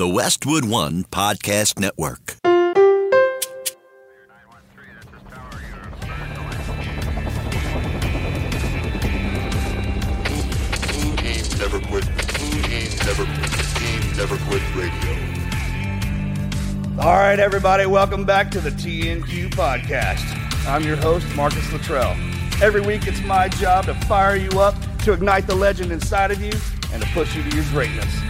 The Westwood One Podcast Network. Team Never Quit. Team Never Quit. Team Never Quit Radio. All right, everybody, welcome back to the TNQ podcast. I'm your host, Marcus Luttrell. Every week, it's my job to fire you up, to ignite the legend inside of you, and to push you to your greatness.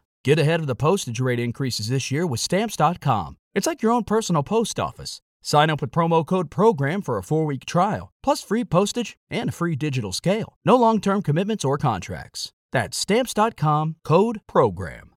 Get ahead of the postage rate increases this year with Stamps.com. It's like your own personal post office. Sign up with promo code PROGRAM for a four week trial, plus free postage and a free digital scale. No long term commitments or contracts. That's Stamps.com code PROGRAM.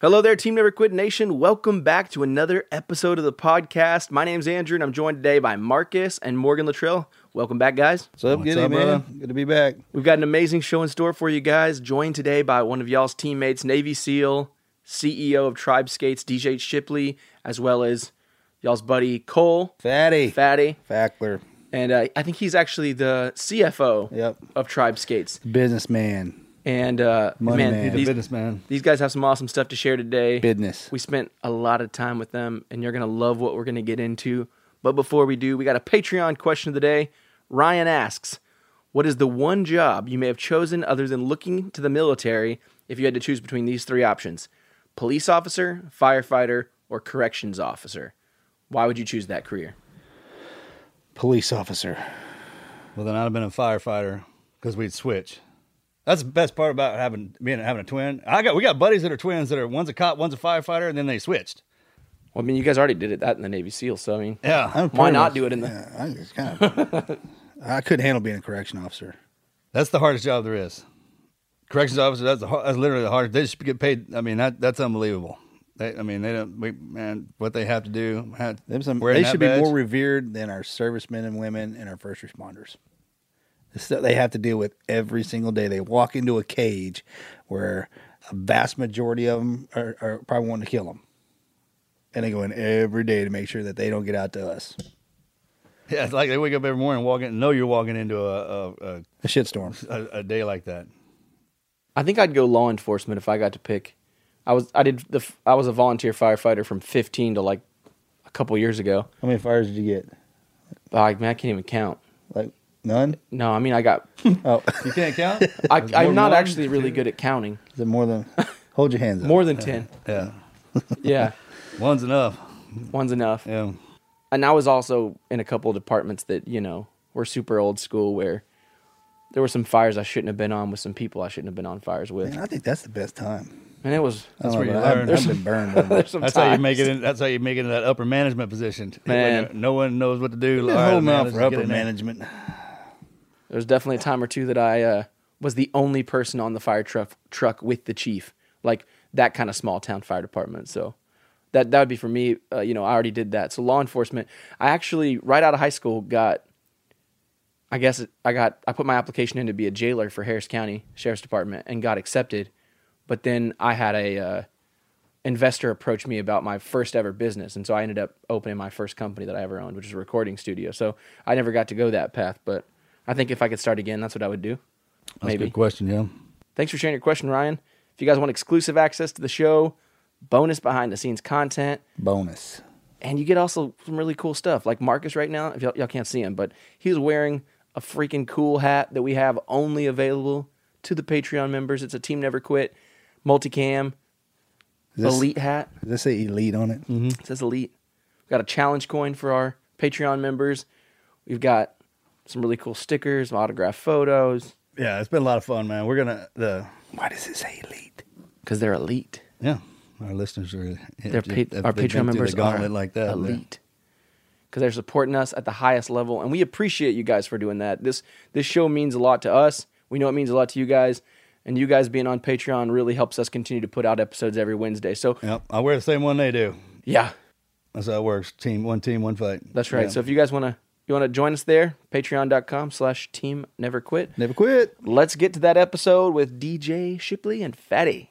Hello there, Team Never Quit Nation. Welcome back to another episode of the podcast. My name's Andrew, and I'm joined today by Marcus and Morgan Luttrell. Welcome back, guys. What's up, What's Giddy, up, man? brother? Good to be back. We've got an amazing show in store for you guys. Joined today by one of y'all's teammates, Navy SEAL, CEO of Tribe Sk8z, DJ Shipley, as well as y'all's buddy Cole Fatty. Fatty, Fackler. and uh, I think he's actually the CFO Yep. of Tribe Sk8z. Businessman. And uh, Money man, man. these, businessman. these guys have some awesome stuff to share today. Business. We spent a lot of time with them, and you're going to love what we're going to get into. But before we do, we got a Patreon question of the day. Ryan asks, What is the one job you may have chosen other than looking to the military if you had to choose between these three options? Police officer, firefighter, or corrections officer? Why would you choose that career? Police officer. Well, then I'd have been a firefighter because we'd switch. That's the best part about having being having a twin. I got we got buddies that are twins that are one's a cop, one's a firefighter, and then they switched. Well, I mean, you guys already did it that in the Navy SEAL, so I mean, Yeah, why not much- do it in the. Yeah, I just kind of. I couldn't handle being a correction officer. that's the hardest job there is. Corrections officer. That's the, that's literally the hardest. They just get paid. I mean, that that's unbelievable. They, I mean, they don't. We, man, what they have to do. Have, some, they should be more revered than our servicemen and women and our first responders. The stuff they have to deal with every single day. They walk into a cage where a vast majority of them are, are probably wanting to kill them. And they go in every day to make sure that they don't get out to us. Yeah, it's like they wake up every morning and walk know you're walking into a a, A shitstorm. a, a day like that. I think I'd go law enforcement if I got to pick. I was I did the f- I was a volunteer firefighter from 15 to like a couple years ago. How many fires did you get? Like man, I can't even count. Like none? No, I mean I got. Oh, You can't count. I, Is it more I'm not one? actually really good at counting. is it more than? Hold your hands up. More than 10. yeah, Yeah, one's enough. one's enough. Yeah. And I was also in a couple of departments that you know were super old school where there were some fires I shouldn't have been on with some people I shouldn't have been on fires with, Man, I think that's the best time. and it was. I don't where you but I've- learn. I've been burned. There's some That's how you make it. In, that's how you make it into that upper management position. Man. When no one knows what to do. Been All right, holding man, out for upper management. There was definitely a time or two that I uh, was the only person on the fire truck truck with the chief, like that kind of small town fire department. So that that would be for me. Uh, you know, I already did that. So law enforcement. I actually right out of high school got. I guess I got I put my application in to be a jailer for Harris County Sheriff's Department and got accepted, but then I had a uh, investor approached me about my first ever business, and so I ended up opening my first company that I ever owned, which is a recording studio. So I never got to go that path, but I think if I could start again, that's what I would do. That's Maybe. a good question. Yeah. Thanks for sharing your question, Ryan. If you guys want exclusive access to the show, bonus behind the scenes content, Bonus. and you get also some really cool stuff. Like Marcus right now, if y'all, y'all can't see him, but he's wearing a freaking cool hat that we have only available to the Patreon members. It's a Team Never Quit multicam this, elite hat. Does this say elite on it? Mm-hmm. It says elite. We've got a challenge coin for our Patreon members. We've got some really cool stickers, autographed photos, Yeah, it's been a lot of fun, man. We're gonna the Why does it say elite? because they're elite. yeah. Our listeners are Their if- pa- our Patreon members the gauntlet are like that. elite because they're supporting us at the highest level, and we appreciate you guys for doing that. This this show means a lot to us. We know it means a lot to you guys, and you guys being on Patreon really helps us continue to put out episodes every Wednesday. So Yep, I wear the same one they do. yeah, That's how it works. Team, one team, one fight. that's right. Yeah. So if you guys want to you want to join us there, patreon.com slash team never quit. never quit. Let's get to that episode with DJ Shipley and Fatty.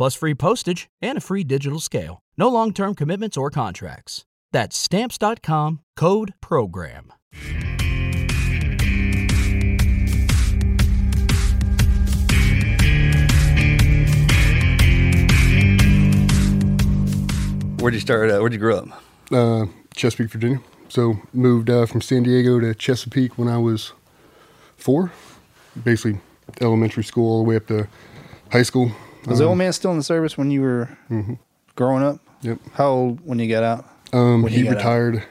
plus free postage and a free digital scale. No long term commitments or contracts. That's Stamps.com code PROGRAM. Where'd you start? Uh, where'd you grow up? uh, Chesapeake, Virginia. So moved uh, from San Diego to Chesapeake when I was four. Basically, elementary school all the way up to high school. Was the old man still in the service when you were growing up? Yep. How old when you got out? Um, When he got out? retired.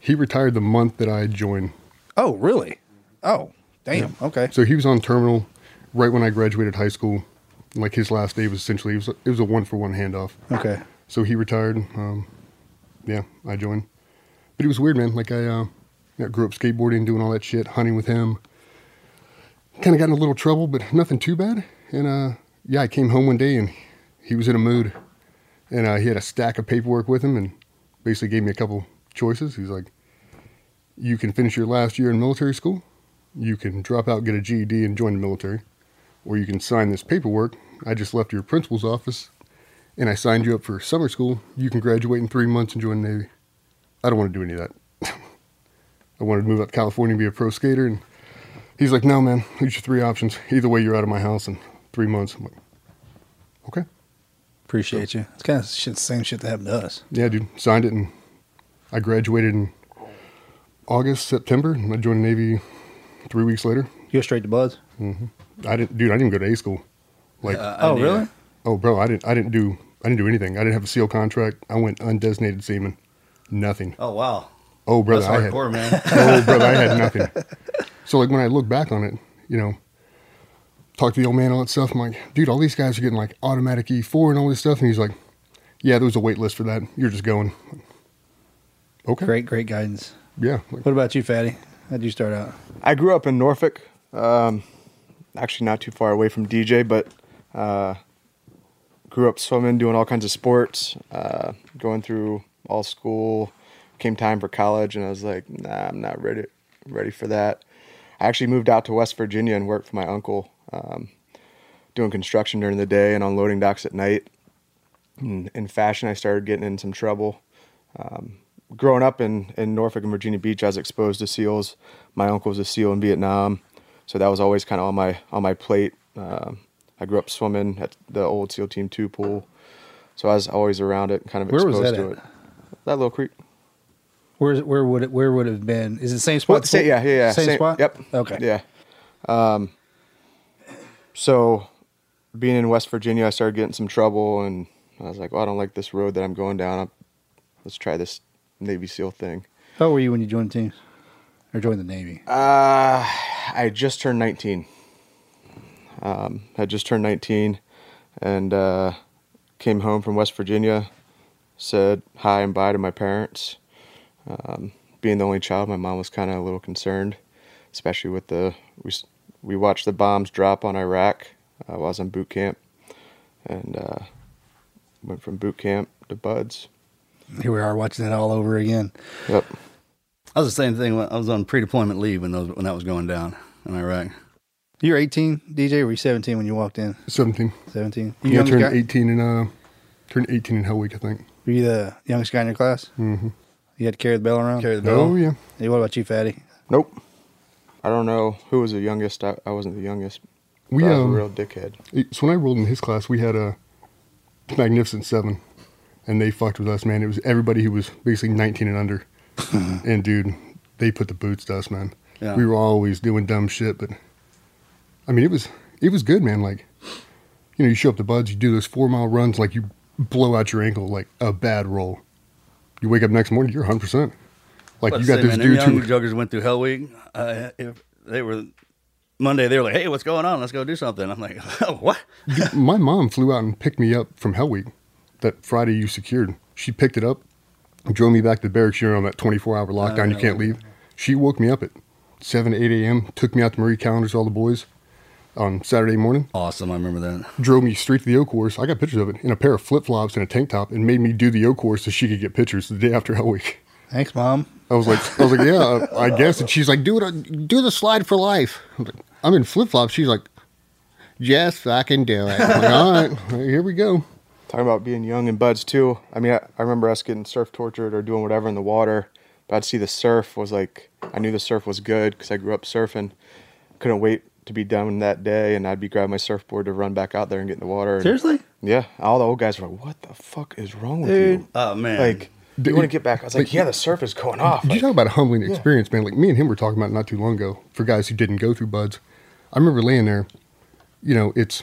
He retired the month that I joined. Oh, really? Oh, damn. Okay. So he was on terminal right when I graduated high school. Like his last day was essentially it was, it was a one for one handoff. Okay. So he retired. Um, yeah, I joined. But it was weird, man. Like I uh, yeah, grew up skateboarding, doing all that shit, hunting with him. Kind of got in a little trouble, but nothing too bad. And uh, yeah, I came home one day and he was in a mood, and uh, he had a stack of paperwork with him, and basically gave me a couple choices. He's like, "You can finish your last year in military school, you can drop out, get a GED, and join the military, or you can sign this paperwork. I just left your principal's office and I signed you up for summer school. You can graduate in three months and join the Navy. I don't want to do any of that. I wanted to move out to California and be a pro skater. And he's like, no, man, these are three options. Either way, you're out of my house in three months. I'm like, okay. Appreciate you. It's kind of shit, same shit that happened to us. Yeah, dude. Signed it and I graduated in August, September. And I joined the Navy three weeks later. You go straight to Buds? Mm-hmm. I didn't, dude, I didn't even go to A school. Like, uh, oh, really? oh, bro, I didn't, I didn't do, I didn't do anything. I didn't have a SEAL contract. I went undesignated seaman. Nothing. Oh wow, Oh, brother, that's I had, man. oh, brother, I had nothing. So like when I look back on it, you know, talk to the old man, all that stuff. I'm like, dude, all these guys are getting like automatic E4 and all this stuff, and he's like, yeah, there was a wait list for that. You're just going. Okay. Great, great guidance. Yeah. Like, What about you, Fatty? How'd you start out? I grew up in Norfolk, um, actually not too far away from DJ, but uh, grew up swimming, doing all kinds of sports, uh, going through all school. Came time for college, and I was like, nah, I'm not ready ready for that. I actually moved out to West Virginia and worked for my uncle, um, doing construction during the day and on loading docks at night. In, in fashion, I started getting in some trouble. Um, growing up in, in Norfolk and Virginia Beach, I was exposed to seals. My uncle was a SEAL in Vietnam, so that was always kind of on my on my plate. Um, I grew up swimming at the old SEAL Team Two pool, so I was always around it, kind of Where exposed to at? it. That little creek. Where where would it where would it have been? Is it the same spot? Well, sa- yeah, yeah, yeah. Same, spot. Yep. Okay. Yeah. Um, so, being in West Virginia, I started getting some trouble, and I was like, "Well, I don't like this road that I'm going down. I'm- Let's try this Navy SEAL thing." How old were you when you joined the team or joined the Navy? Uh, I just turned 19. Um, I just turned 19, and uh, came home from West Virginia. Said hi and bye to my parents. Um, being the only child, my mom was kind of a little concerned, especially with the we watched the bombs drop on Iraq. uh, I was in boot camp, and uh, went from boot camp to buds. Here we are watching it all over again. Yep. I was the same thing. When I was on pre-deployment leave when those when that was going down in Iraq. You were 18, DJ. Were you 17 when you walked in? 17. 17. You Yeah, I turned guy? 18 in uh, turned 18 in Hell Week, I think. Were you the youngest guy in your class? Mm-hmm. You had to carry the bell around. Carry the Oh yeah. Hey, what about you, Fatty? Nope. I don't know who was the youngest. I, I wasn't the youngest. We but I was um, a real dickhead. So when I rolled in his class, we had a Magnificent Seven, and they fucked with us, man. It was everybody who was basically 19 and under, and dude, they put the boots to us, man. Yeah. We were always doing dumb shit, but I mean, it was it was good, man. Like, you know, you show up to buds, you do those four mile runs, like you blow out your ankle like a bad roll. You wake up next morning, you're 100. percent Like But you got say, those man, dudes young who joggers went through Hell Week. Uh, if they were Monday, they were like, "Hey, what's going on? Let's go do something." I'm like, "Oh, what?" Dude, my mom flew out and picked me up from Hell Week that Friday you secured. She picked it up, drove me back to the barracks. You're on that 24 hour lockdown. you can't leave. She woke me up at 7, 8 a.m., took me out to Marie Callender's, all the boys, on Saturday morning, Awesome, I remember that. drove me straight to the O course. I got pictures of it in a pair of flip flops and a tank top and made me do the O course so she could get pictures the day after Hell Week. Thanks, mom. I was like, I was like, yeah, uh, I guess. And she's like, do it, do the slide for life. I'm, like, I'm in flip flops. She's like, yes, I can do it. I'm like, all right, here we go. Talking about being young and buds too. I mean, I, I remember us getting surf tortured or doing whatever in the water. But I'd see the surf was like I knew the surf was good because I grew up surfing. Couldn't wait to be done that day, and I'd be grabbing my surfboard to run back out there and get in the water. and- Seriously? Yeah. All the old guys were like, "What the fuck is wrong with Dude. you?" Oh man, Like, Dude, you want to get back? I was like, like, "Yeah, the surf is going off." Did you Like, talk about a humbling experience, man? Like me and him were talking about not too long ago for guys who didn't go through buds. I remember laying there, you know, it's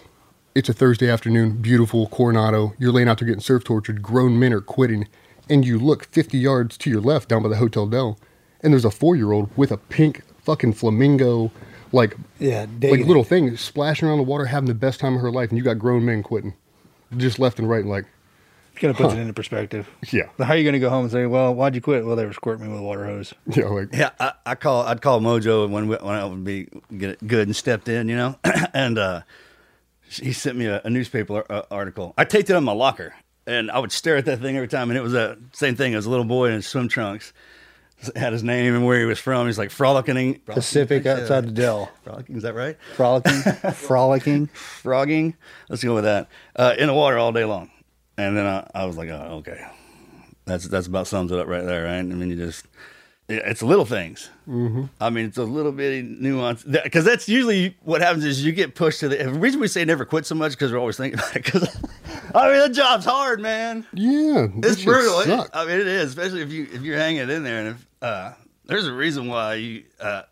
it's a Thursday afternoon, beautiful Coronado. You're laying out there getting surf tortured. Grown men are quitting, and you look 50 yards to your left down by the Hotel Del, and there's a four year old with a pink fucking flamingo, like Yeah, like little thing splashing around the water, having the best time of her life, and you got grown men quitting, just left and right, like, Kind of puts Huh. it into perspective. yeah, How are you going to go home and say, "Well, why'd you quit?" Well, they were squirting me with a water hose. yeah, like Yeah, I, I call I'd call Mojo when we- when I would be get it good and stepped in, you know, and uh, he sent me a, a newspaper uh, article. I taped it on my locker, and I would stare at that thing every time, and it was a same thing as a little boy in his swim trunks. Had his name and where he was from. He's like frolicking Pacific outside the Del. Frolicking, is that right? Frolicking, frolicking. Frogging. Let's go with that. Uh, in the water all day long, and then I, I was like, oh, okay, that's that's about sums it up right there, right? I mean, you just it- it's little things. Mm-hmm. I mean, it's a little bitty nuance because that's usually what happens is you get pushed to the. The reason we say never quit so much because we're always thinking about it. Because I mean, the job's hard, man. yeah, It's brutal. It- I mean, it is, especially if you if you're hanging in there, and if uh, there's a reason why you uh,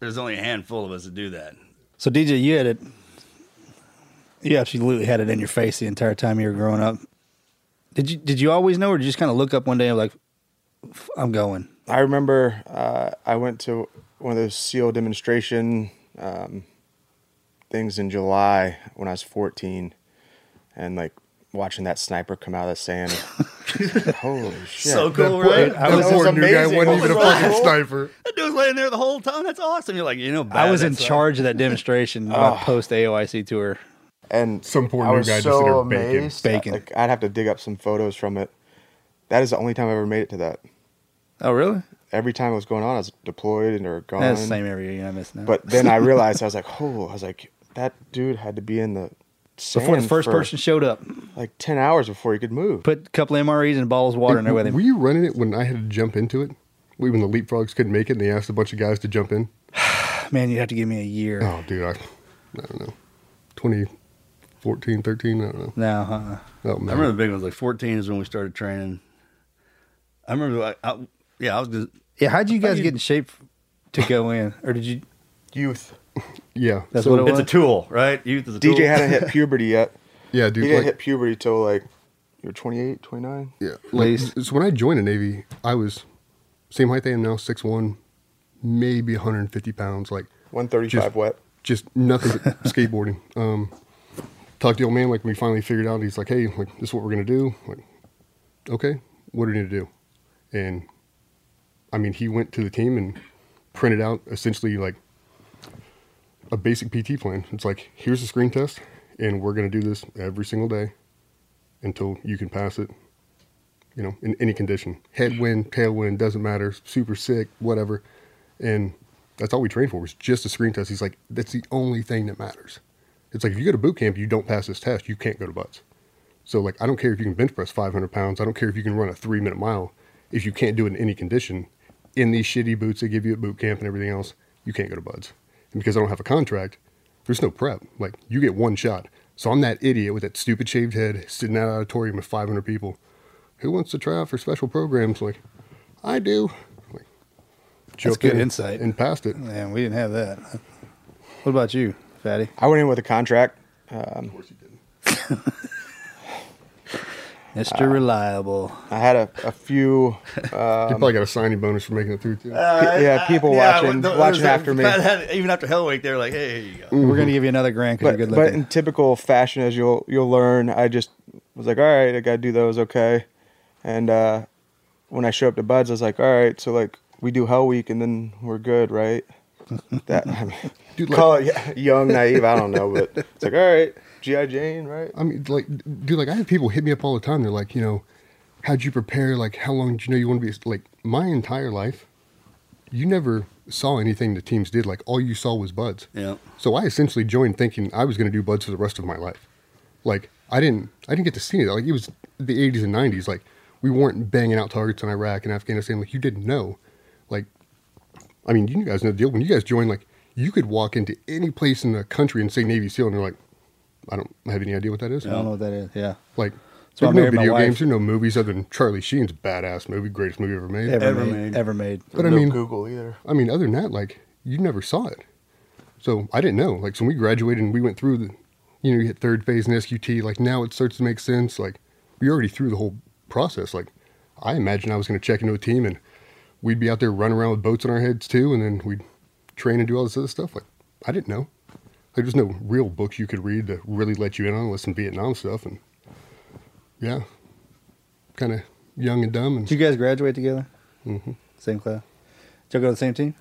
there's only a handful of us that do that. So DJ, you had it. You absolutely had it in your face the entire time you were growing up. Did you Did you always know, or did you just kind of look up one day and like, "I'm going"? I remember uh, I went to one of those SEAL demonstration um, things in July when I was 14, and like watching that sniper come out of the sand. Holy shit! So cool, That right? That, was poor new guy amazing. wasn't What even a fucking wrong? sniper. That dude was laying there the whole time. That's awesome. You're like, you know, I was in charge of that demonstration uh, post AOIC tour. And Some poor I new was guy just so in there baking. amazed. Baking. Like I'd have to dig up some photos from it. That is the only time I ever made it to that. Oh, really? every time it was going on, I was deployed and or gone. That's the same area yeah, I miss now. But then I realized I was like, oh, I was like, that dude had to be in the before the first for, person showed up, like ten hours before he could move. put a couple MREs and bottles of water in there with him. Were you running it when I had to jump into it? When the leapfrogs couldn't make it, and they asked a bunch of guys to jump in. Man, you'd have to give me a year. Oh, dude, I, I don't know, 2014, 13, I don't know. No, uh-uh. Oh I remember the big ones. Like 14 is when we started training. I remember, like, I, yeah, I was just, Yeah, how'd you guys get in shape to go in, or did you? Youth. yeah, That's so, what it was. it's a tool, right? Youth is a tool. DJ hadn't hit puberty yet. yeah, dude. He dude. didn't Like, hit puberty till like you're 28, 29. yeah, like, least. so when I joined the Navy, I was same height I am now, six one, maybe 150 pounds. Like 135 Just- wet. just nothing but skateboarding. Um, talked to the old man like we finally figured out. He's like, "Hey, like this is what we're gonna do." Like, okay, what do we need to do? And I mean, he went to the team and printed out essentially like a basic PT plan. It's like, here's the screen test, and we're gonna do this every single day until you can pass it. You know, in any condition, headwind, tailwind, doesn't matter. Super sick, whatever, and that's all we trained for was just a screen test. He's like, that's the only thing that matters. It's like if you go to boot camp, you don't pass this test, you can't go to butts. So like, I don't care if you can bench press 500 pounds. I don't care if you can run a three minute mile. If you can't do it in any condition, in these shitty boots they give you at boot camp and everything else, you can't go to buds. And because I don't have a contract, there's no prep. Like you get one shot. So I'm that idiot with that stupid shaved head sitting in that auditorium with 500 people. Who wants to try out for special programs? Like, I do. Like, That's good in insight. And passed it. Man, we didn't have that. What about you, Fatty? I went in with a contract. Um, Mr. Reliable. I had a, a few. They Um, probably got a signing bonus for making it through too. yeah, people watching well, watching those- after me. Pat had- even after Hell Week, they were like, "Hey, here you go." We're gonna give you another grand because But, you're good looking." but in typical fashion, as you'll you'll learn, I just was like, all right, I gotta do those, okay. And uh, when I show up to Buds, I was like, all right, so like we do Hell Week and then we're good, right? That I mean, Dude, call it young, naive, I don't know, but it's like, all right, GI Jane, right? I mean, like, dude, like I have people hit me up all the time. They're like, you know, how'd you prepare? Like, how long did you know you want to be? Like, my entire life, you never saw anything the teams did. Like, all you saw was buds. Yeah. So I essentially joined thinking I was going to do buds for the rest of my life. Like, I didn't, I didn't get to see it. Like, it was the '80s and '90s. Like, we weren't banging out targets in Iraq and Afghanistan. Like, you didn't know. Like, I mean, you guys know the deal. When you guys joined, like, you could walk into any place in the country and say Navy SEAL, and they're like, I don't have any idea what that is. I don't know what that is. Yeah. Like, So I there's no video games, there's no movies other than Charlie Sheen's badass movie, greatest movie ever made. Ever, Ever made, made. Ever made. But I no mean, Google either. I mean, other than that, like, you never saw it. So I didn't know. Like, so when we graduated and we went through the, you know, you hit third phase in SQT, like, now it starts to make sense. Like, we already through the whole process. Like, I imagined I was going to check into a team and we'd be out there running around with boats on our heads too, and then we'd train and do all this other stuff. Like, I didn't know. Like, there's no real books you could read to really let you in on unless some Vietnam stuff. And yeah, kind of young and dumb. And Did you guys graduate together? Mm-hmm. Same class. Did y'all go to the same team?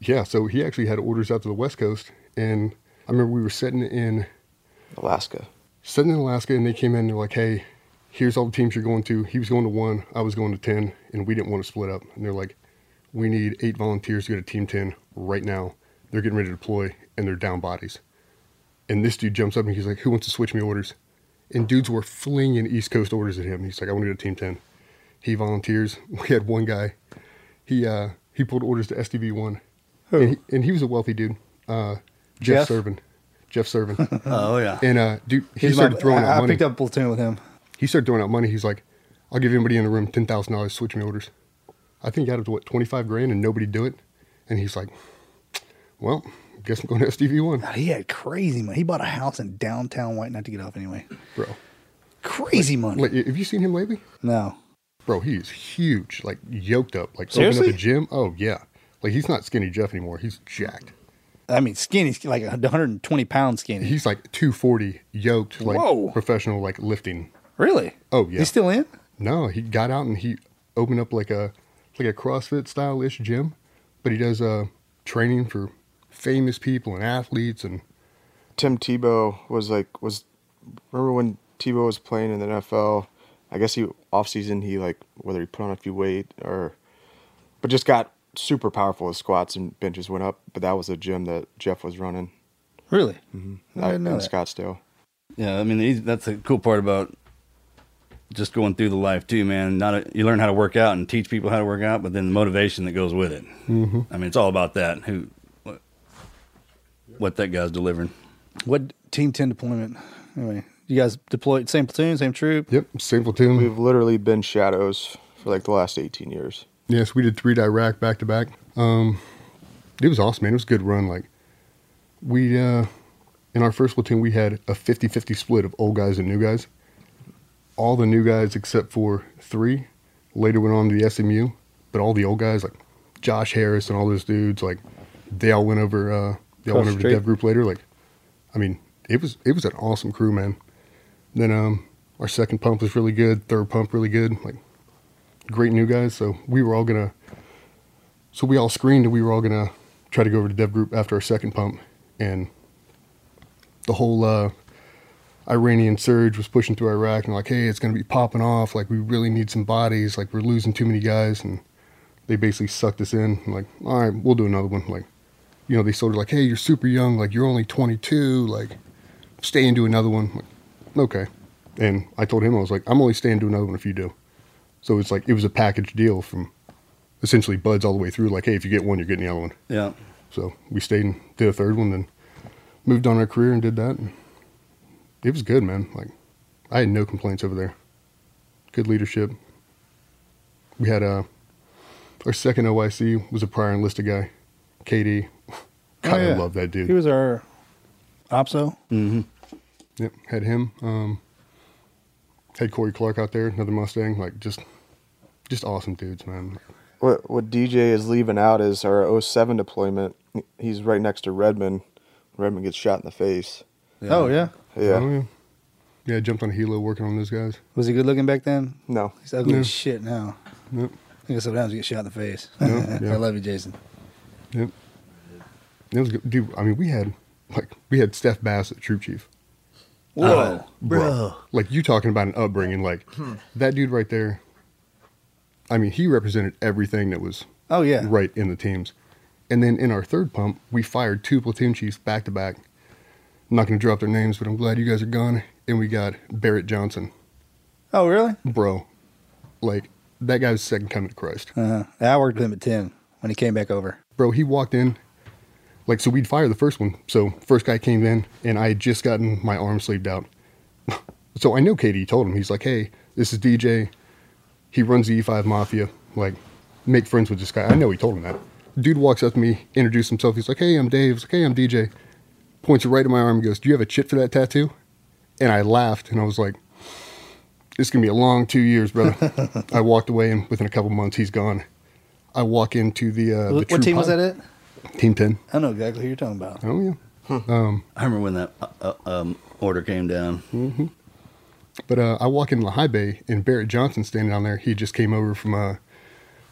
Yeah, so he actually had orders out to the West Coast, and I remember we were sitting in Alaska. sitting in Alaska, and they came in. and They're like, "Hey, here's all the teams you're going to." He was going to one, I was going to ten, and we didn't want to split up. And they're like, "We need eight volunteers to go to Team Ten right now. They're getting ready to deploy, and they're down bodies." And this dude jumps up and he's like, "Who wants to switch me orders?" And dudes were flinging East Coast orders at him. He's like, "I want to go to Team Ten." He volunteers. We had one guy. He uh, he pulled orders to SDV one, and he, and he was a wealthy dude. Uh, Jeff, Jeff? Servin. Jeff Servin. Oh yeah. and uh, dude, he He's my- started throwing I, out I money. picked up a platoon with him. He started throwing out money. He's like, "I'll give anybody in the room ten thousand dollars. To switch me orders." I think he got up to what twenty five grand, and nobody do it. And he's like, "Well, guess I'm going to SDV one. He had crazy money. He bought a house in downtown White, not to get off anyway. bro." Crazy money. Like, have you seen him lately, no. bro? He's huge, like yoked up, like Seriously? opened up a gym. Oh yeah, like he's not skinny Jeff anymore. He's jacked. I mean, skinny, like 120 pounds skinny. He's like two forty, yoked, like Whoa. professional, like lifting. really? Oh yeah. He's still in? No, he got out and he opened up like a like a CrossFit style ish gym, but he does uh training for famous people and athletes and Tim Tebow was like was remember when Tebow was playing in the NFL? I guess he off season he like whether he put on a few weight or but just got super powerful as squats and benches went up. But that was a gym that Jeff was running. Really? Mm-hmm. I didn't know in that. Scottsdale. Yeah, I mean that's the cool part about just going through the life too, man. Not a, you learn how to work out and teach people how to work out, but then the motivation that goes with it. Mhm. I mean, it's all about that. Who, what, what that guy's delivering. What team ten deployment? Anyway, you guys deployed same platoon, same troop. Yep, same platoon. We've literally been shadows for like the last 18 years. Yes, we did three to Iraq back to back. Um, it was awesome, man. It was a good run. Like we, uh, in our first platoon, we had a 50-50 split of old guys and new guys. All the new guys except for three later went on to the SMU, but all the old guys like Josh Harris and all those dudes, like they all went over. Uh, they all went over to. Dev Group later. Like, I mean, it was it was an awesome crew, man. Then um, our second pump was really good. Third pump really good. Like great new guys. So we were all gonna. So we all screened and we were all gonna try to go over to Dev Group after our second pump, and the whole uh, Iranian surge was pushing through Iraq and like, hey, it's gonna be popping off. Like we really need some bodies. Like we're losing too many guys, and they basically sucked us in. Like, all right, we'll do another one. Like, you know, they sort of like, hey, you're super young. Like you're only 22. Like, stay and do another one. Like, okay. And I told him I was like, I'm only staying to do another one if you do. So it's like it was a package deal from essentially buds all the way through. Like, hey, if you get one, you're getting the other one. Yeah. So we stayed and did a third one, then moved on our career and did that. And it was good, man. Like, I had no complaints over there. Good leadership. We had uh, our second OIC was a prior enlisted guy, KD. God, I love that dude. Oh, He was our opso. Mm-hmm. Yep, had him. Um, had Corey Clark out there, another Mustang. Like just, just awesome dudes, man. What what DJ is leaving out is our 07 deployment. He's right next to Redman. Redman gets shot in the face. Oh yeah. Yeah. Oh, yeah. Yeah, I jumped on a helo working on those guys. Was he good looking back then? No. He's ugly No. as shit now. Yep. I think sometimes you get shot in the face. No, yeah. I love you, Jason. Yep. It was good, dude. I mean, we had like we had Steph Bassett, troop chief. Whoa, uh, Bro. Like you talking about an upbringing, like hmm. that dude right there. I mean, he represented everything that was Oh yeah. right in the teams. And then in our third pump, we fired two platoon chiefs back to back. I'm not going to drop their names, but I'm glad you guys are gone. And we got Barrett Johnson, Oh really? bro. Like that guy's second coming to Christ. Uh-huh. I worked with him at ten when he came back over. bro, he walked in. Like, so we'd fire the first one. So, first guy came in, and I had just gotten my arm sleeved out. so, I know KD told him, he's like, hey, this is DJ. He runs the E5 Mafia. Like, make friends with this guy. I know he told him that. Dude walks up to me, introduces himself. He's like, hey, I'm Dave. He's like, hey, I'm DJ. Points it right at my arm and goes, do you have a chit for that tattoo? And I laughed, and I was like, this is going to be a long two years, brother. I walked away, and within a couple months, he's gone. I walk into the. Uh, the what team was that at? Team 10. I know exactly who you're talking about. Oh, yeah. Um, I remember when that uh, uh, um, order came down. hmm But uh, I walk into the high bay and Barrett Johnson standing down there. He just came over from uh,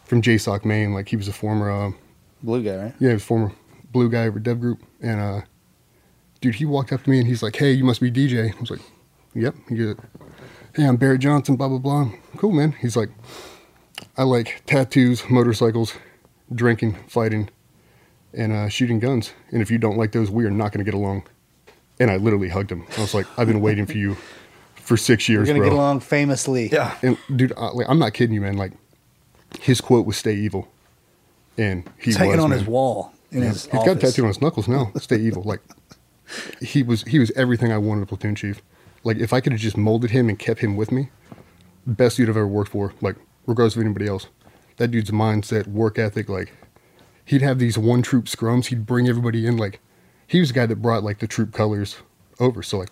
from JSOC Maine. Like he was a former, uh, Blue guy, right? yeah, he was a former blue guy over Dev Group. And uh, dude, he walked up to me and he's like, "Hey, you must be DJ." I was like, "Yep." He goes, "Hey, I'm Barrett Johnson." Blah blah blah. Cool, man. He's like, "I like tattoos, motorcycles, drinking, fighting, and uh, shooting guns. And if you don't like those, we are not going to get along." And I literally hugged him. I was like, "I've been waiting for you for six years, We're years, gonna bro." get along famously. Yeah. And dude, I, like, I'm not kidding you, man. Like his quote was "Stay evil," and he He's hanging was on man. his wall in Yeah. his He's got office. tattooed on his knuckles now. Stay evil. Like he was. He was everything I wanted a platoon chief. Like if I could have just molded him and kept him with me, best dude I've ever worked for. Like regardless of anybody else, that dude's mindset, work ethic. Like he'd have these one troop scrums. He'd bring everybody in. Like he was the guy that brought like the troop colors over. So like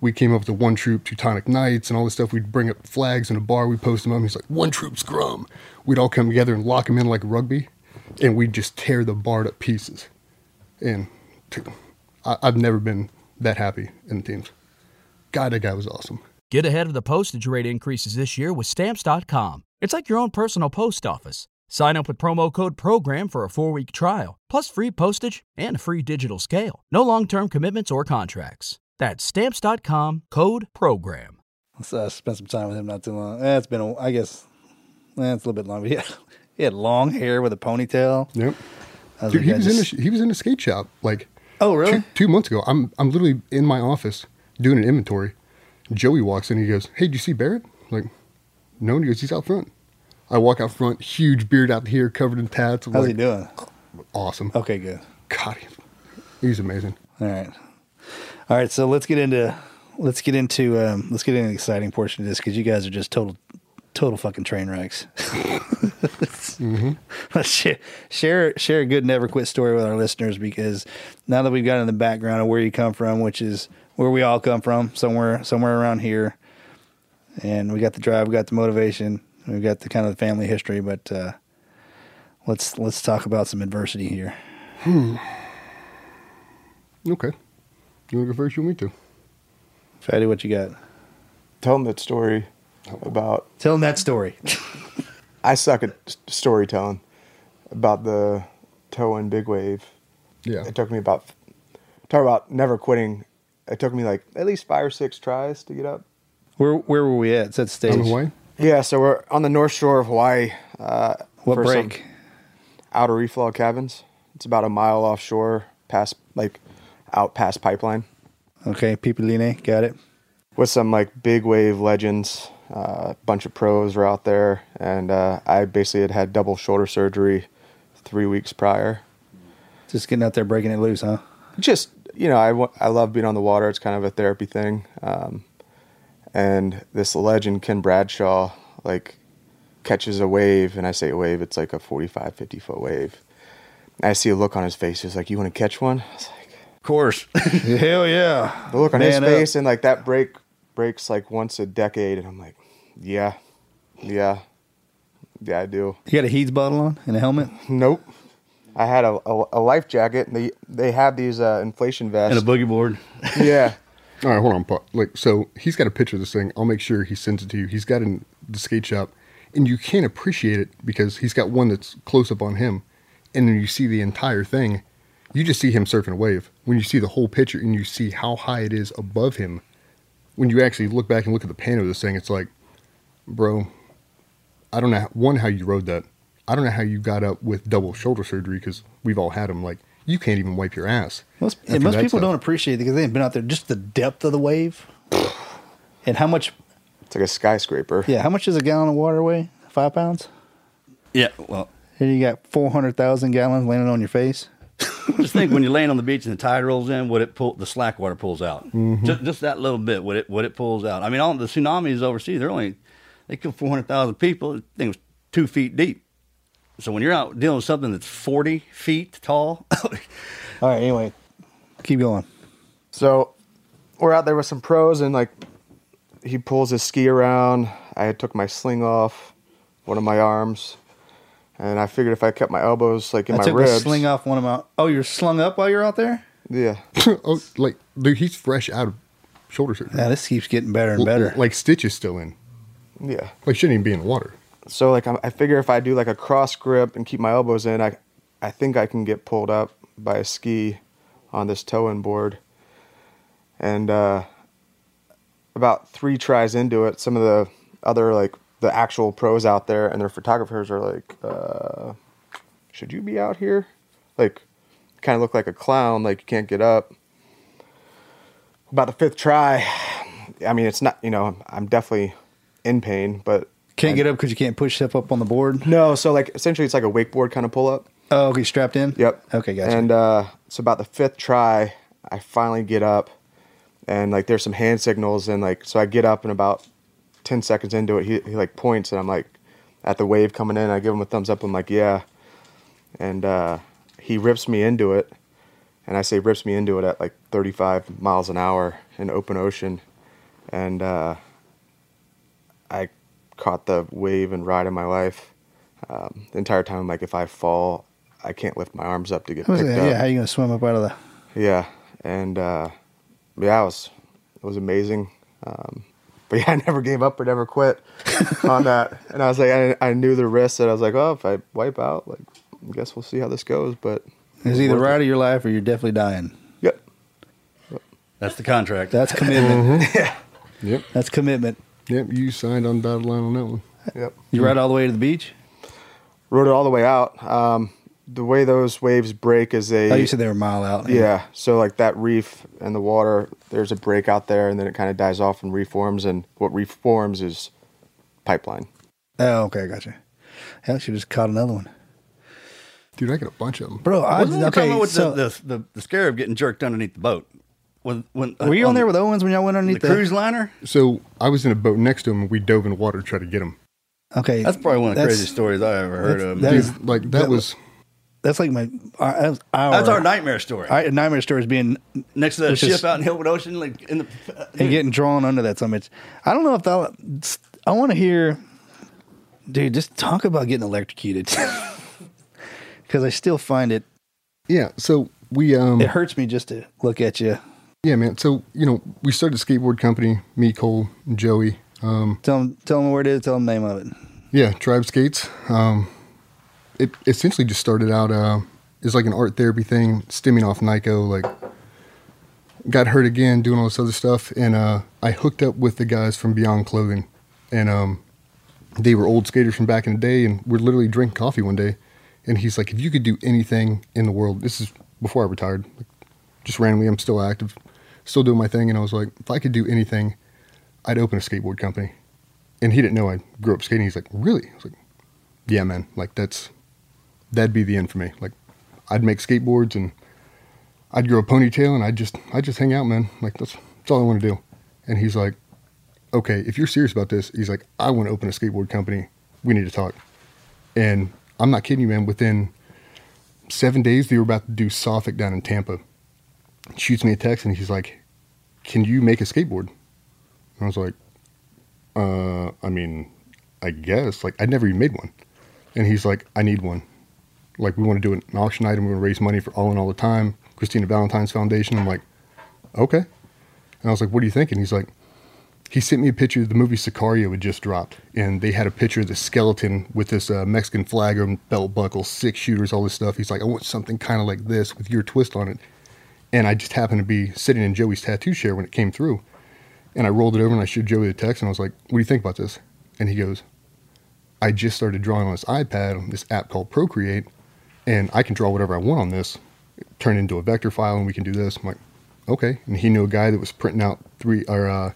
we came up with the one troop Teutonic Knights and all this stuff. We'd bring up flags in a bar. We'd post them up. He's like one troop scrum. We'd all come together and lock them in like rugby, and we'd just tear the bar to pieces. And I, I've never been that happy in the teams. God, that guy was awesome. Get ahead of the postage rate increases this year with Stamps.com. It's like your own personal post office. Sign up with promo code PROGRAM for a four week trial, plus free postage and a free digital scale. No long term commitments or contracts. That's Stamps.com code PROGRAM. Let's uh, spend some time with him not too long. Eh, it's been, a, I guess, eh, it's a little bit long, but yeah. He had long hair with a ponytail. Yep. Was Dude, like, he I was in just- the, he was in a skate shop like Oh, really? two, two months ago. I'm I'm literally in my office doing an inventory. Joey walks in. He goes, "Hey, did you see Barrett?" I'm like, no. And he goes, "He's out front." I walk out front, huge beard out here, covered in tats. I'm How's like, he doing? Awesome. Okay, good. God, he- he's amazing. All right. All right, so let's get into let's get into um, let's get into the exciting portion of this because you guys are just total total fucking train wrecks. Let's share, share share a good never quit story with our listeners because now that we've got in the background of where you come from, which is where we all come from, somewhere somewhere around here, and we got the drive, we got the motivation, we've got the kind of the family history, but uh, let's let's talk about some adversity here. Hmm. Okay. You want to go first? You want me to? Fatty, what you got? Tell them that story about. telling that story. I suck at storytelling about the toe and big wave. Yeah. It took me about talk about never quitting. It took me like at least five or six tries to get up. Where where were we at? Set the stage. On Hawaii? Yeah, so we're on the north shore of Hawaii. Uh, What for some break? Outer reef log cabins. It's about a mile offshore, past like out past pipeline. Okay, Pipeline, got it. with some like big wave legends. A uh, bunch of pros were out there, and uh, I basically had had double shoulder surgery three weeks prior. Just getting out there breaking it loose, huh? Just you know, I, I love being on the water. It's kind of a therapy thing. Um, and this legend, Ken Bradshaw, like catches a wave, and I say a wave, it's like a 45, 50 foot wave. And I see a look on his face. He's like, "You want to catch one?" I was like, Of course. Hell yeah. the look on his Man up. face, and like that break breaks like once a decade, and I'm like, "Yeah, yeah, yeah, I do." You got a HEEDS bottle on and a helmet? Nope. I had a, a, a life jacket. And they they have these uh, inflation vests. and a boogie board. yeah. All right, hold on. Pa- Like, so he's got a picture of this thing. I'll make sure he sends it to you. He's got in the skate shop, and you can't appreciate it because he's got one that's close up on him, and then you see the entire thing. You just see him surfing a wave. When you see the whole picture and you see how high it is above him, when you actually look back and look at the pan of this thing, it's like, bro, I don't know one how you rode that. I don't know how you got up with double shoulder surgery because we've all had them. Like, you can't even wipe your ass. Most, after and most people stuff. don't appreciate it because they haven't been out there. Just the depth of the wave. and how much, It's like a skyscraper. yeah, how much does a gallon of water weigh? Five pounds? Yeah, well, And you got 400,000 gallons landing on your face? just think when you're laying on the beach and the tide rolls in, what it pull the slack water pulls out. Mm-hmm. Just, just that little bit, what it what it pulls out. I mean, all the tsunamis overseas, they're only they killed four hundred thousand people. The thing was two feet deep. So when you're out dealing with something that's forty feet tall, All right, anyway, keep going. So we're out there with some pros, and like he pulls his ski around. I had took my sling off one of my arms, and I figured if I kept my elbows like in I my took ribs, the sling off one of my. Oh, you're slung up while you're out there? yeah, oh, like, dude, he's fresh out of shoulder surgery. Yeah, this keeps getting better and L- better. Like Stitch is still in. Yeah. Like shouldn't even be in the water. So like I'm, I figure if I do like a cross grip and keep my elbows in, I I think I can get pulled up by a ski on this towing board. And uh, about three tries into it, some of the other like the actual pros out there and their photographers are like, uh, "Should you be out here?" Like, kind of look like a clown, like you can't get up. About the fifth try, I mean, it's not you know I'm definitely in pain, but Can't get up because you can't push stuff up on the board? no, so like essentially it's like a wakeboard kind of pull up. Oh, okay, strapped in? Yep. Okay, gotcha. And uh, so about the fifth try, I finally get up, and like there's some hand signals, and like so I get up, and about ten seconds into it, he, he like points, and I'm like at the wave coming in. I give him a thumbs up. I'm like, yeah, and uh, he rips me into it, and I say rips me into it at like 35 miles an hour in open ocean, and uh, I caught the wave and ride of my life. Um, the entire time, I'm like, if I fall, I can't lift my arms up to get picked up. yeah, how you going to swim up out of the. Yeah, and uh, yeah, it was it was amazing. Um, but yeah, I never gave up or never quit on that. And I was like, I, I knew the risk that I was like, oh, if I wipe out, like, I guess we'll see how this goes. But It's either worth it. ride of your life or you're definitely dying. Yep. that's the contract. That's commitment. Yep. That's commitment. Yep. You signed on dotted line on that one. Yep. You ride all the way to the beach? rode it all the way out. Um, the way those waves break is they. Oh, you said they were a mile out. Yeah. So like that reef and the water, there's a break out there, and then it kind of dies off and reforms. And what reforms is pipeline. Oh, okay, I gotcha. Hell, she just caught another one. Dude, I got a bunch of them. Bro, I Wasn't there okay. something with so, the, the, the, the scarab getting jerked underneath the boat? When, when, were you uh, on there with Owens when y'all went underneath the, cruise liner? So I was in a boat next to him and we dove in the water to try to get him. Okay, That's probably one of the craziest stories I ever heard of. that Dude, is- like that, that- was That's like my our, that's our, That's our nightmare story. our nightmare story is being Next to that ship is- out in Hilbert Ocean, like in the. Uh, and getting drawn under that so much. I don't know if that. I want to hear, dude. Just talk about getting electrocuted, because I still find it. yeah. So we um It hurts me just to look at you. Yeah man. So you know we started a skateboard company. Me, Cole, and Joey. Um, Tell them, tell them where it is. Tell them the name of it. Yeah, Tribe Sk8z. Um, it essentially just started out uh, as like an art therapy thing, stemming off NICoE. Like, got hurt again doing all this other stuff, and uh, I hooked up with the guys from Beyond Clothing, and um, they were old skaters from back in the day, and we're literally drinking coffee one day, and he's like, "If you could do anything in the world, this is before I retired, like, just randomly, I'm still active, still doing my thing, and I was like, if I could do anything, I'd open a skateboard company." and he didn't know I grew up skating. He's like, really? I was like, yeah, man. Like that's that'd be the end for me. Like I'd make skateboards and I'd grow a ponytail and I'd just I'd just hang out, man. Like that's that's all I want to do. And he's like, okay, if you're serious about this, he's like, I want to open a skateboard company. We need to talk. And I'm not kidding you, man. Within seven days, they were about to do SOFIC down in Tampa. Shoots me a text and he's like, can you make a skateboard? And I was like, uh, I mean, I guess. Like, I'd never even made one. And he's like, I need one. Like, we want to do an auction item. We want to raise money for All in All the Time, Christina Valentine's Foundation. I'm like, okay. And I was like, what are you thinking? He's like, he sent me a picture. Of the movie Sicario had just dropped, and they had a picture of the skeleton with this uh, Mexican flag on belt buckle, six shooters, all this stuff. He's like, I want something kind of like this with your twist on it. And I just happened to be sitting in Joey's tattoo chair when it came through. And I rolled it over and I showed Joey the text and I was like, What do you think about this? And he goes, I just started drawing on this iPad on this app called Procreate, and I can draw whatever I want on this, turn it into a vector file, and we can do this. I'm like, okay. And he knew a guy that was printing out three or uh,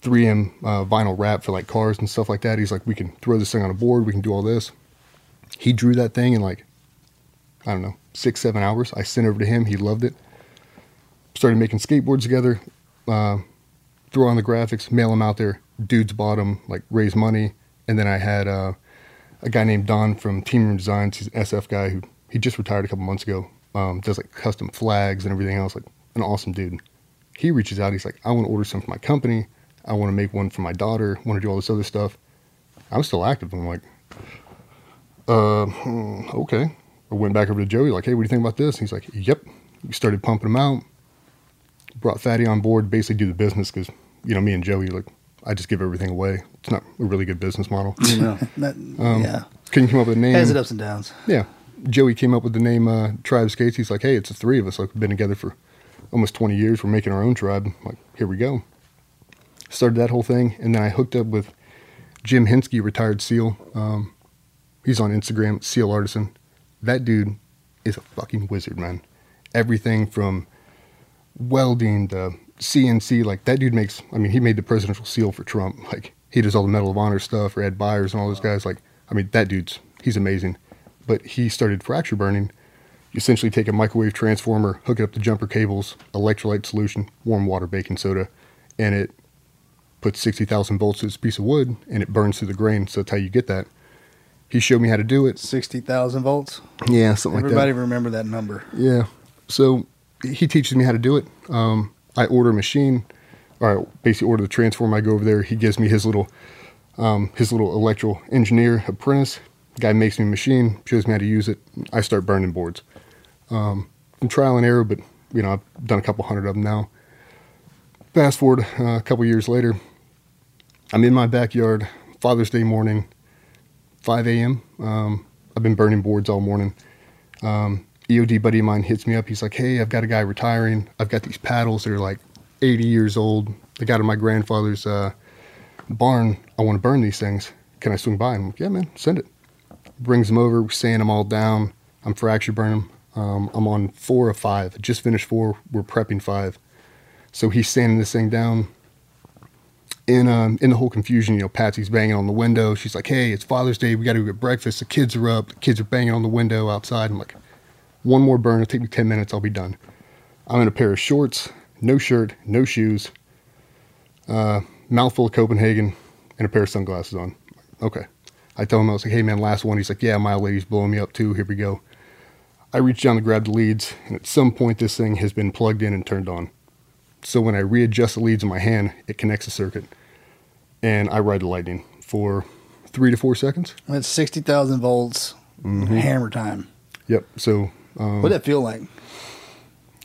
3M uh, vinyl wrap for like cars and stuff like that. He's like, we can throw this thing on a board, we can do all this. He drew that thing in like, I don't know, six, seven hours. I sent it over to him. He loved it. Started making skateboards together. Uh, throw on the graphics, mail them out there. Dudes bought them, like raise money. And then I had uh, a guy named Don from Team Room Designs. He's an SF guy who he just retired a couple months ago. Um, does like custom flags and everything else. Like an awesome dude. He reaches out. He's like, I want to order some for my company. I want to make one for my daughter. Want to do all this other stuff. I'm still active. I'm like, uh, hmm, okay. I went back over to Joey, like, hey, what do you think about this? He's like, yep. We started pumping them out. Brought Fatty on board, basically do the business because, you know, me and Joey, like, I just give everything away. It's not a really good business model. That- Um, yeah, Couldn't come up with a name. has its ups and downs. Yeah. Joey came up with the name uh, Tribe Sk8z. He's like, hey, it's the three of us. Like, we've been together for almost 20 years. We're making our own tribe. I'm like, here we go. Started that whole thing. And then I hooked up with Jim Hinsky, retired SEAL. Um, he's on Instagram, SEAL Artisan. That dude is a fucking wizard, man. Everything from welding to CNC, like that dude makes, I mean, he made the presidential seal for Trump. Like, he does all the Medal of Honor stuff for Ed Byers and all those guys. Like, I mean, that dude's, he's amazing. But he started fractal burning. You essentially take a microwave transformer, hook it up to jumper cables, electrolyte solution, warm water, baking soda, and it puts 60,000 volts to this piece of wood and it burns through the grain. So that's how you get that. He showed me how to do it. Sixty thousand volts. Yeah, something Everybody like that. Everybody remember that number. Yeah. So he teaches me how to do it. Um, I order a machine, or I basically order the transformer. I go over there. He gives me his little, um, his little electrical engineer apprentice. Guy makes me a machine, shows me how to use it. I start burning boards. Um, from trial and error, but you know I've done a couple hundred of them now. Fast forward uh, a couple years later, I'm in my backyard, Father's Day morning, 5 a.m. Um, I've been burning boards all morning. Um, EOD buddy of mine hits me up. He's like, "Hey, I've got a guy retiring. I've got these paddles that are like 80 years old. They got in my grandfather's uh, barn. I want to burn these things. Can I swing by?" I'm like, "Yeah, man, send it." brings them over, sand them all down. I'm fractal burning. Um, I'm on four of five. I just finished four. We're prepping five. So he's sanding this thing down. In um, in the whole confusion, you know, Patsy's banging on the window. She's like, "Hey, it's Father's Day. We got to go get breakfast. The kids are up. The kids are banging on the window outside." I'm like, "One more burn. It'll take me ten minutes. I'll be done." I'm in a pair of shorts, no shirt, no shoes, uh, mouthful of Copenhagen, and a pair of sunglasses on. Okay. I tell him, I was like, hey man, last one. He's like, yeah, my lady's blowing me up too. Here we go. I reach down to grab the leads, and at some point, this thing has been plugged in and turned on. So when I readjust the leads in my hand, it connects the circuit, and I ride the lightning for three to four seconds. That's 60,000 volts, Mhm. hammer time. Yep. So um, What did that feel like?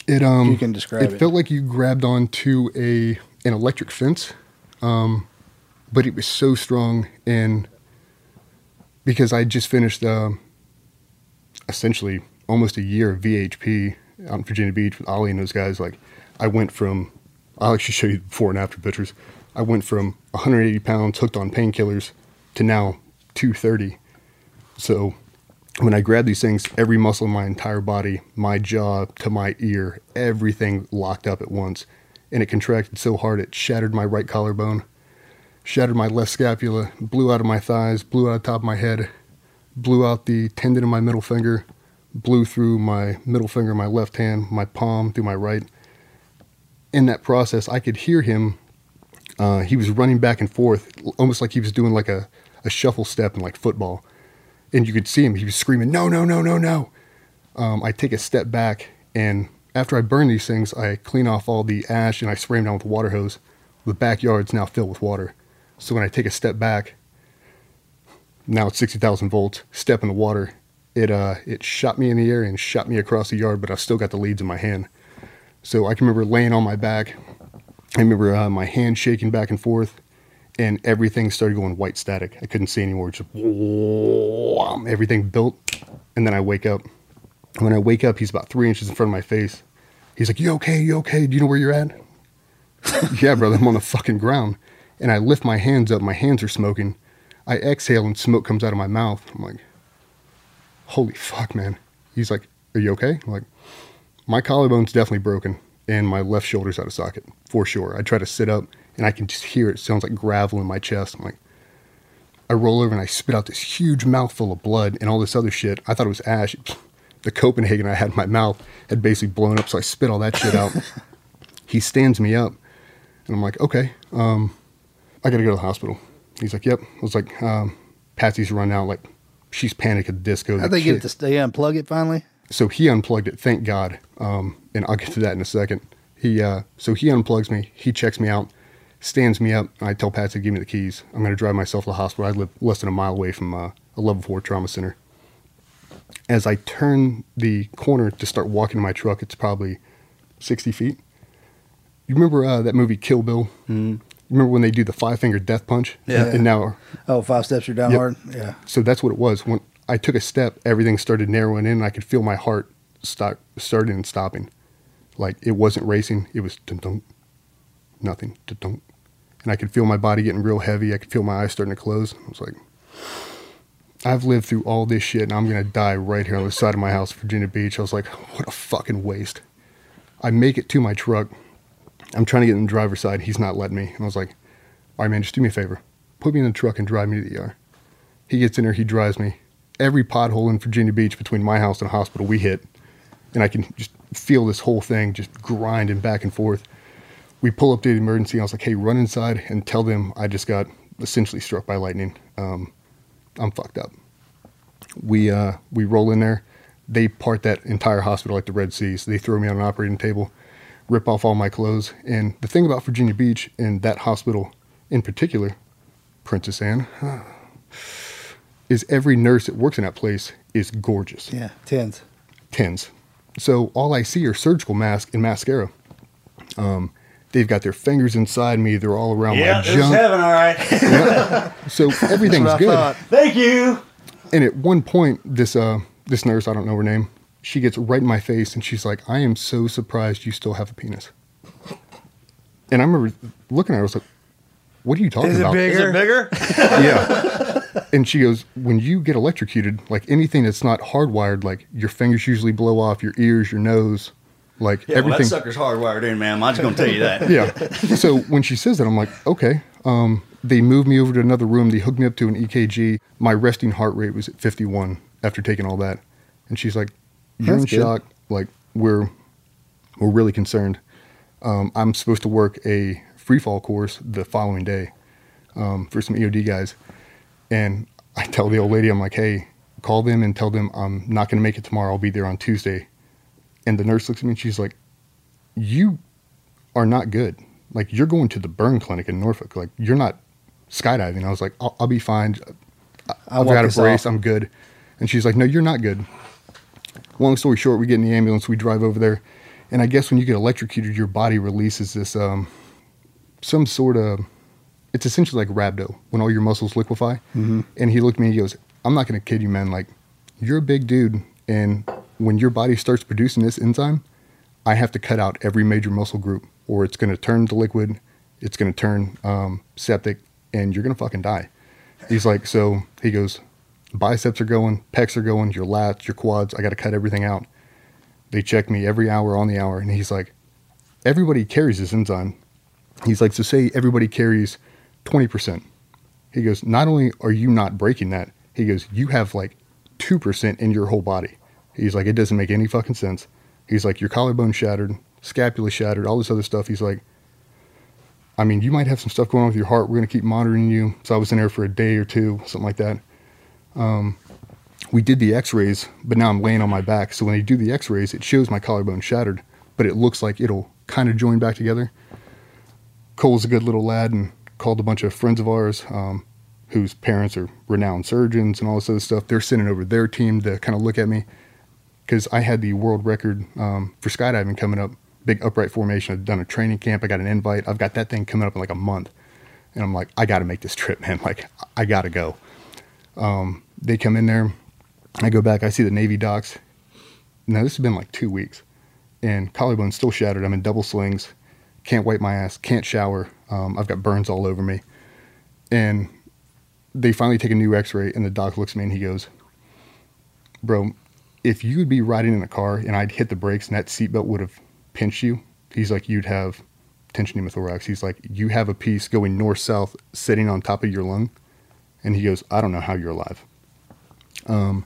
It um You can describe it. felt like you grabbed onto a an electric fence, um, but it was so strong and because I just finished um essentially almost a year of VHP out in Virginia Beach with Ollie and those guys. Like I went from I'll actually show you the before and after pictures. I went from 180 pounds hooked on painkillers to now 230. So when I grab these things, every muscle in my entire body, my jaw to my ear, everything locked up at once. And it contracted so hard it shattered my right collarbone, shattered my left scapula, blew out of my thighs, blew out of the top of my head, blew out the tendon in my middle finger, blew through my middle finger, my left hand, my palm, through my right. In that process, I could hear him. Uh, he was running back and forth, almost like he was doing like a, a shuffle step in like football and you could see him. He was screaming, "No, no, no, no, no!" Um, I take a step back, and after I burn these things, I clean off all the ash and I spray them down with a water hose. The backyard's now filled with water. So when I take a step back, now it's sixty thousand volts. Step in the water, it uh, it shot me in the air and shot me across the yard, but I still got the leads in my hand. So I can remember laying on my back. I remember uh, my hand shaking back and forth, and everything started going white static. I couldn't see anymore. Just everything built, and then I wake up. When I wake up, he's about three inches in front of my face. He's like, "You okay? You okay? Do you know where you're at?" yeah, brother, I'm on the fucking ground. And I lift my hands up. My hands are smoking. I exhale and smoke comes out of my mouth. I'm like, "Holy fuck, man!" He's like, "Are you okay?" I'm like, my collarbone's definitely broken, and my left shoulder's out of socket for sure. I try to sit up, and I can just hear it. it sounds like gravel in my chest. I'm like, I roll over and I spit out this huge mouthful of blood and all this other shit. I thought it was ash. The Copenhagen I had in my mouth had basically blown up, so I spit all that shit out. he stands me up, and I'm like, okay, um, I gotta go to the hospital. He's like, yep. I was like, um, Patsy's run out. Like, she's panicked at the disco. How'd The they get it to stay unplug it finally? so he unplugged it thank god um, and i'll get to that in a second he uh, so he unplugs me he checks me out stands me up i tell patsy to give me the keys i'm going to drive myself to the hospital i live less than a mile away from uh, a level 4 trauma center as i turn the corner to start walking to my truck it's probably 60 feet you remember uh, that movie kill bill mm. remember when they do the five finger death punch Yeah. and now Oh, five steps you're down Yep. hard? Yeah. so that's what it was. When I took a step, everything started narrowing in, and I could feel my heart start starting and stopping. Like it wasn't racing; it was dun dun, nothing dun dun, and I could feel my body getting real heavy. I could feel my eyes starting to close. I was like, I've lived through all this shit, and I'm gonna die right here on the side of my house, Virginia Beach. I was like, what a fucking waste. I make it to my truck. I'm trying to get in the driver's side. He's not letting me. And I was like, all right, man, just do me a favor. Put me in the truck and drive me to the ER. He gets in there, he drives me. Every pothole in Virginia Beach between my house and the hospital we hit. And I can just feel this whole thing just grinding back and forth. We pull up to the emergency. I was like, hey, run inside and tell them I just got essentially struck by lightning. Um, I'm fucked up. We, uh, we roll in there. They part that entire hospital like the Red Sea. So they throw me on an operating table, rip off all my clothes. And the thing about Virginia Beach and that hospital in particular, Princess Anne, is every nurse that works in that place is gorgeous. Yeah, tens. Tens. So all I see are surgical masks and mascara. Um, they've got their fingers inside me. They're all around Yeah, my this is junk. heaven, all right. So everything's That's what I good. thought. Thank you. And at one point, this uh, this nurse, I don't know her name, she gets right in my face and she's like, "I am so surprised you still have a penis." And I remember looking at her, I was like, what are you talking Is it about? bigger? Is it bigger? yeah. And she goes, when you get electrocuted, like anything that's not hardwired, like your fingers usually blow off, your ears, your nose, like Yeah, well, that everything. sucker's hardwired in, man. I'm just gonna tell you that. yeah. So when she says that, I'm like, okay. Um, they moved me over to another room. They hooked me up to an EKG. My resting heart rate was at 51 after taking all that. And she's like, you're That's in good. shock. Like we're we're really concerned. Um, I'm supposed to work a free fall course the following day um, for some EOD guys, and I tell the old lady, I'm like, hey, call them and tell them I'm not going to make it tomorrow. I'll be there on Tuesday. And the nurse looks at me and she's like, you are not good. Like you're going to the burn clinic in Norfolk. Like you're not skydiving. I was like, I'll, I'll be fine. I- I've got a brace. off. I'm good. And she's like, no, you're not good. Long story short, we get in the ambulance. We drive over there, and I guess when you get electrocuted, your body releases this um, some sort of. It's essentially like rhabdo when all your muscles liquefy. Mm-hmm. And he looked at me and he goes, I'm not going to kid you, man. Like, you're a big dude. And when your body starts producing this enzyme, I have to cut out every major muscle group or it's going to turn to liquid. It's going to turn um, septic and you're going to fucking die. He's like, so he goes, biceps are going, pecs are going, your lats, your quads. I got to cut everything out. They check me every hour on the hour. And he's like, everybody carries this enzyme. He's like, so say everybody carries 20%. He goes, not only are you not breaking that, he goes, you have like 2% in your whole body. He's like, it doesn't make any fucking sense. He's like, your collarbone shattered, scapula shattered, all this other stuff. He's like, I mean, you might have some stuff going on with your heart. We're going to keep monitoring you. So I was in there for a day or two, something like that. Um, we did the x rays, but now I'm laying on my back. So when they do the x rays, it shows my collarbone shattered, but it looks like it'll kind of join back together. Cole's a good little lad and called a bunch of friends of ours um, whose parents are renowned surgeons and all this other stuff. They're sending over their team to kind of look at me because I had the world record um, for skydiving coming up, big upright formation. I've done a training camp. I got an invite. I've got that thing coming up in like a month. And I'm like, I got to make this trip, man. Like, I got to go. Um, they come in there. I go back. I see the Navy docs. Now, this has been like two weeks. And collarbone's still shattered. I'm in double slings. Can't wipe my ass. Can't shower. Um, I've got burns all over me. And they finally take a new x ray. And the doc looks at me and he goes, Bro, if you would be riding in a car and I'd hit the brakes and that seatbelt would have pinched you, he's like, you'd have tension pneumothorax. He's like, you have a piece going north south sitting on top of your lung. And he goes, I don't know how you're alive. Um,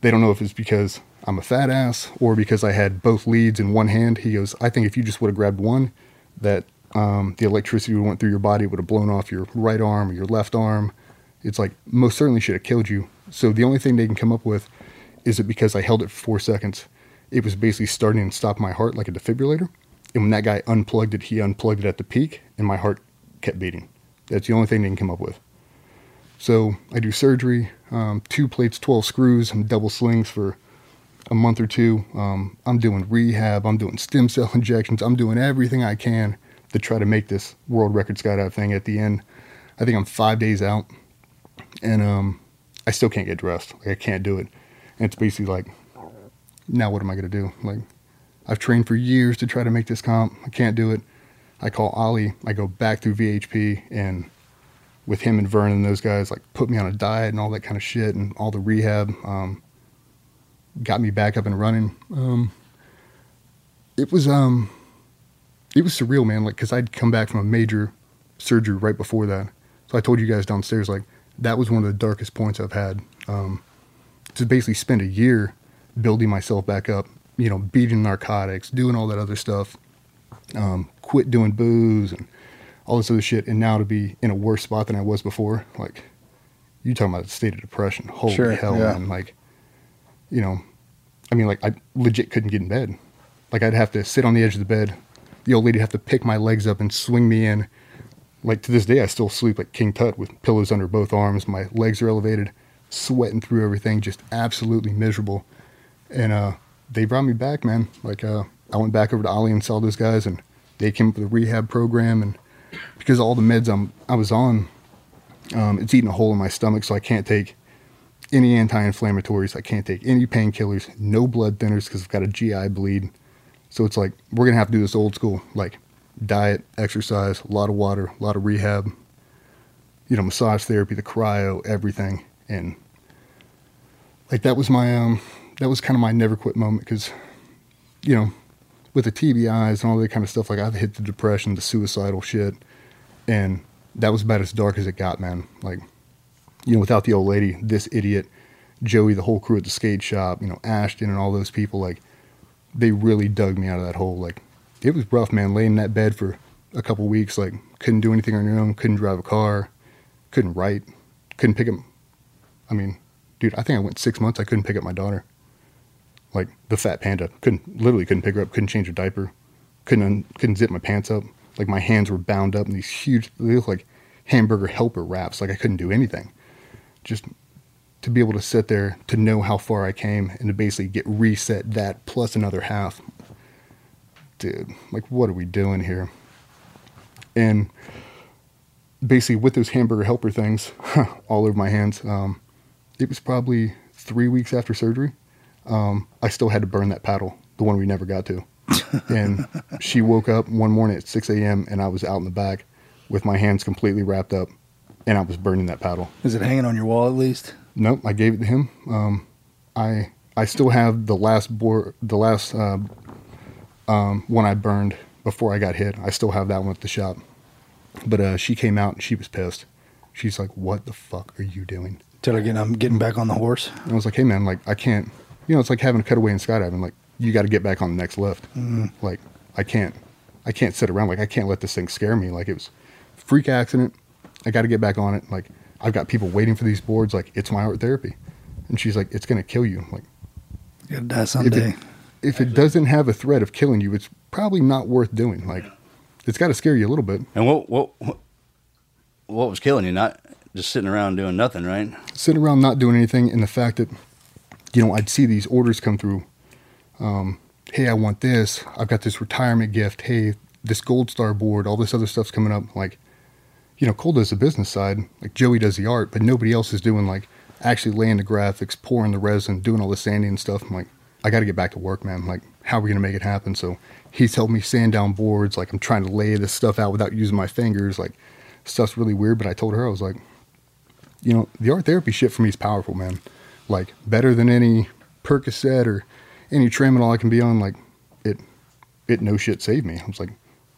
they don't know if it's because I'm a fat ass or because I had both leads in one hand. He goes, I think if you just would have grabbed one, that um, the electricity would went through your body would have blown off your right arm or your left arm. It's like most certainly should have killed you. So the only thing they can come up with is it because I held it for four seconds. It was basically starting to stop my heart like a defibrillator. And when that guy unplugged it, he unplugged it at the peak, and my heart kept beating. That's the only thing they can come up with. So I do surgery, um, two plates, 12 screws, and double slings for a month or two. Um, I'm doing rehab, I'm doing stem cell injections, I'm doing everything I can to try to make this world record skydive thing at the end. I think I'm five days out, and um, I still can't get dressed. Like I can't do it. And it's basically like, now what am I gonna do? Like, I've trained for years to try to make this comp. I can't do it. I call Ollie. I go back through VHP and with him and Vernon and those guys, like put me on a diet and all that kind of shit and all the rehab. Um, got me back up and running. Um, it was um, it was surreal, man. Like, cause I'd come back from a major surgery right before that. So I told you guys downstairs, like that was one of the darkest points I've had. Um, to basically spend a year building myself back up, you know, beating narcotics, doing all that other stuff, um, quit doing booze and all this other shit, and now to be in a worse spot than I was before, like you talking about a state of depression. Holy Sure, hell, yeah. man! Like, you know, I mean, like I legit couldn't get in bed. Like I'd have to sit on the edge of the bed. The old lady'd have to pick my legs up and swing me in. Like to this day, I still sleep like King Tut with pillows under both arms. My legs are elevated, sweating through everything, just absolutely miserable. And uh, they brought me back, man. Like uh, I went back over to Ollie and saw those guys, and they came up with a rehab program. And because all the meds I'm I was on, um, it's eating a hole in my stomach, so I can't take any anti-inflammatories. I can't take any painkillers, no blood thinners because I've got a GI bleed. So it's like we're gonna have to do this old school, like diet, exercise, a lot of water, a lot of rehab. you know, massage therapy, the cryo, everything. And like that was my, um, that was kind of my never quit moment because, you know, with the TBIs and all that kind of stuff, like I've hit the depression, the suicidal shit. And that was about as dark as it got, man. Like, you know, without the old lady, this idiot, Joey, the whole crew at the skate shop, you know, Ashton and all those people, like, they really dug me out of that hole. Like, it was rough, man. Laying in that bed for a couple weeks, like, couldn't do anything on your own, couldn't drive a car, couldn't write, couldn't pick up. I mean, dude, I think I went six months. I couldn't pick up my daughter. Like the fat panda, couldn't literally couldn't pick her up, couldn't change her diaper, couldn't un, couldn't zip my pants up. Like my hands were bound up in these huge, they look like hamburger helper wraps. Like I couldn't do anything. Just to be able to sit there, to know how far I came, and to basically get reset that plus another half. Dude, like what are we doing here? And basically with those hamburger helper things all over my hands, um, it was probably three weeks after surgery. Um, I still had to burn that paddle, the one we never got to. and she woke up one morning at 6 a.m. and I was out in the back with my hands completely wrapped up and I was burning that paddle. Is it hanging on your wall at least? Nope, I gave it to him. Um, I I still have the last board, the last uh, um, one I burned before I got hit. I still have that one at the shop. But uh, she came out and she was pissed. She's like, "What the fuck are you doing?" Tell her again, I'm getting back on the horse. And I was like, "Hey man, like I can't. You know, it's like having a cutaway in skydiving. Like you got to get back on the next lift. Mhm. Like I can't. I can't sit around. Like I can't let this thing scare me. Like it was a freak accident. I got to get back on it. Like I've got people waiting for these boards. Like it's my art therapy." And she's like, "It's gonna kill you." Like You gotta die if someday. it, if it doesn't have a threat of killing you, it's probably not worth doing. Like, it's got to scare you a little bit. And what what what- what was killing you? Not just sitting around doing nothing, right? Sitting around not doing anything, and the fact that, you know, I'd see these orders come through. Um, hey, I want this. I've got this retirement gift. Hey, this gold star board. All this other stuff's coming up. Like, you know, Cole does the business side. Like Joey does the art, but nobody else is doing like actually laying the graphics, pouring the resin, doing all the sanding and stuff. I'm like, I got to get back to work, man. Like, how are we gonna make it happen? So he's helped me sand down boards. Like I'm trying to lay this stuff out without using my fingers. Like stuff's really weird. But I told her I was like, you know, the art therapy shit for me is powerful, man. Like better than any Percocet or any Tramadol I can be on. Like it, it no shit saved me. I was like,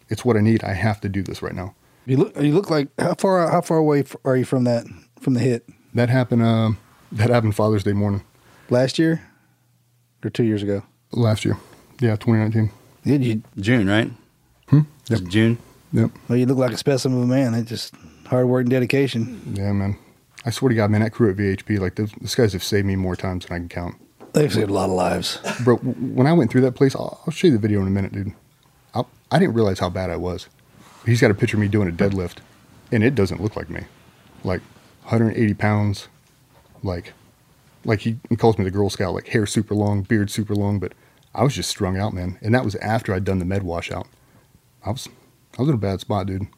it's what I need. I have to do this right now. You look. You look like how far? How far away are you from that? From the hit That happened. Um, that happened Father's Day morning last year, or two years ago? last year. Yeah, 2019. Did you? June, right? Hmm? It's June. Yep. Well, you look like a specimen of a man. It's just hard work and dedication. Yeah, man. I swear to God, man, that crew at VHP, like those, those guys have saved me more times than I can count. They've saved a lot of lives. Bro, when I went through that place, I'll, I'll show you the video in a minute, dude. I, I didn't realize how bad I was. He's got a picture of me doing a deadlift, and it doesn't look like me. Like 180 pounds, like, like he, he calls me the Girl Scout, like hair super long, beard super long, but I was just strung out, man. And that was after I'd done the med washout. I was, I was in a bad spot, dude.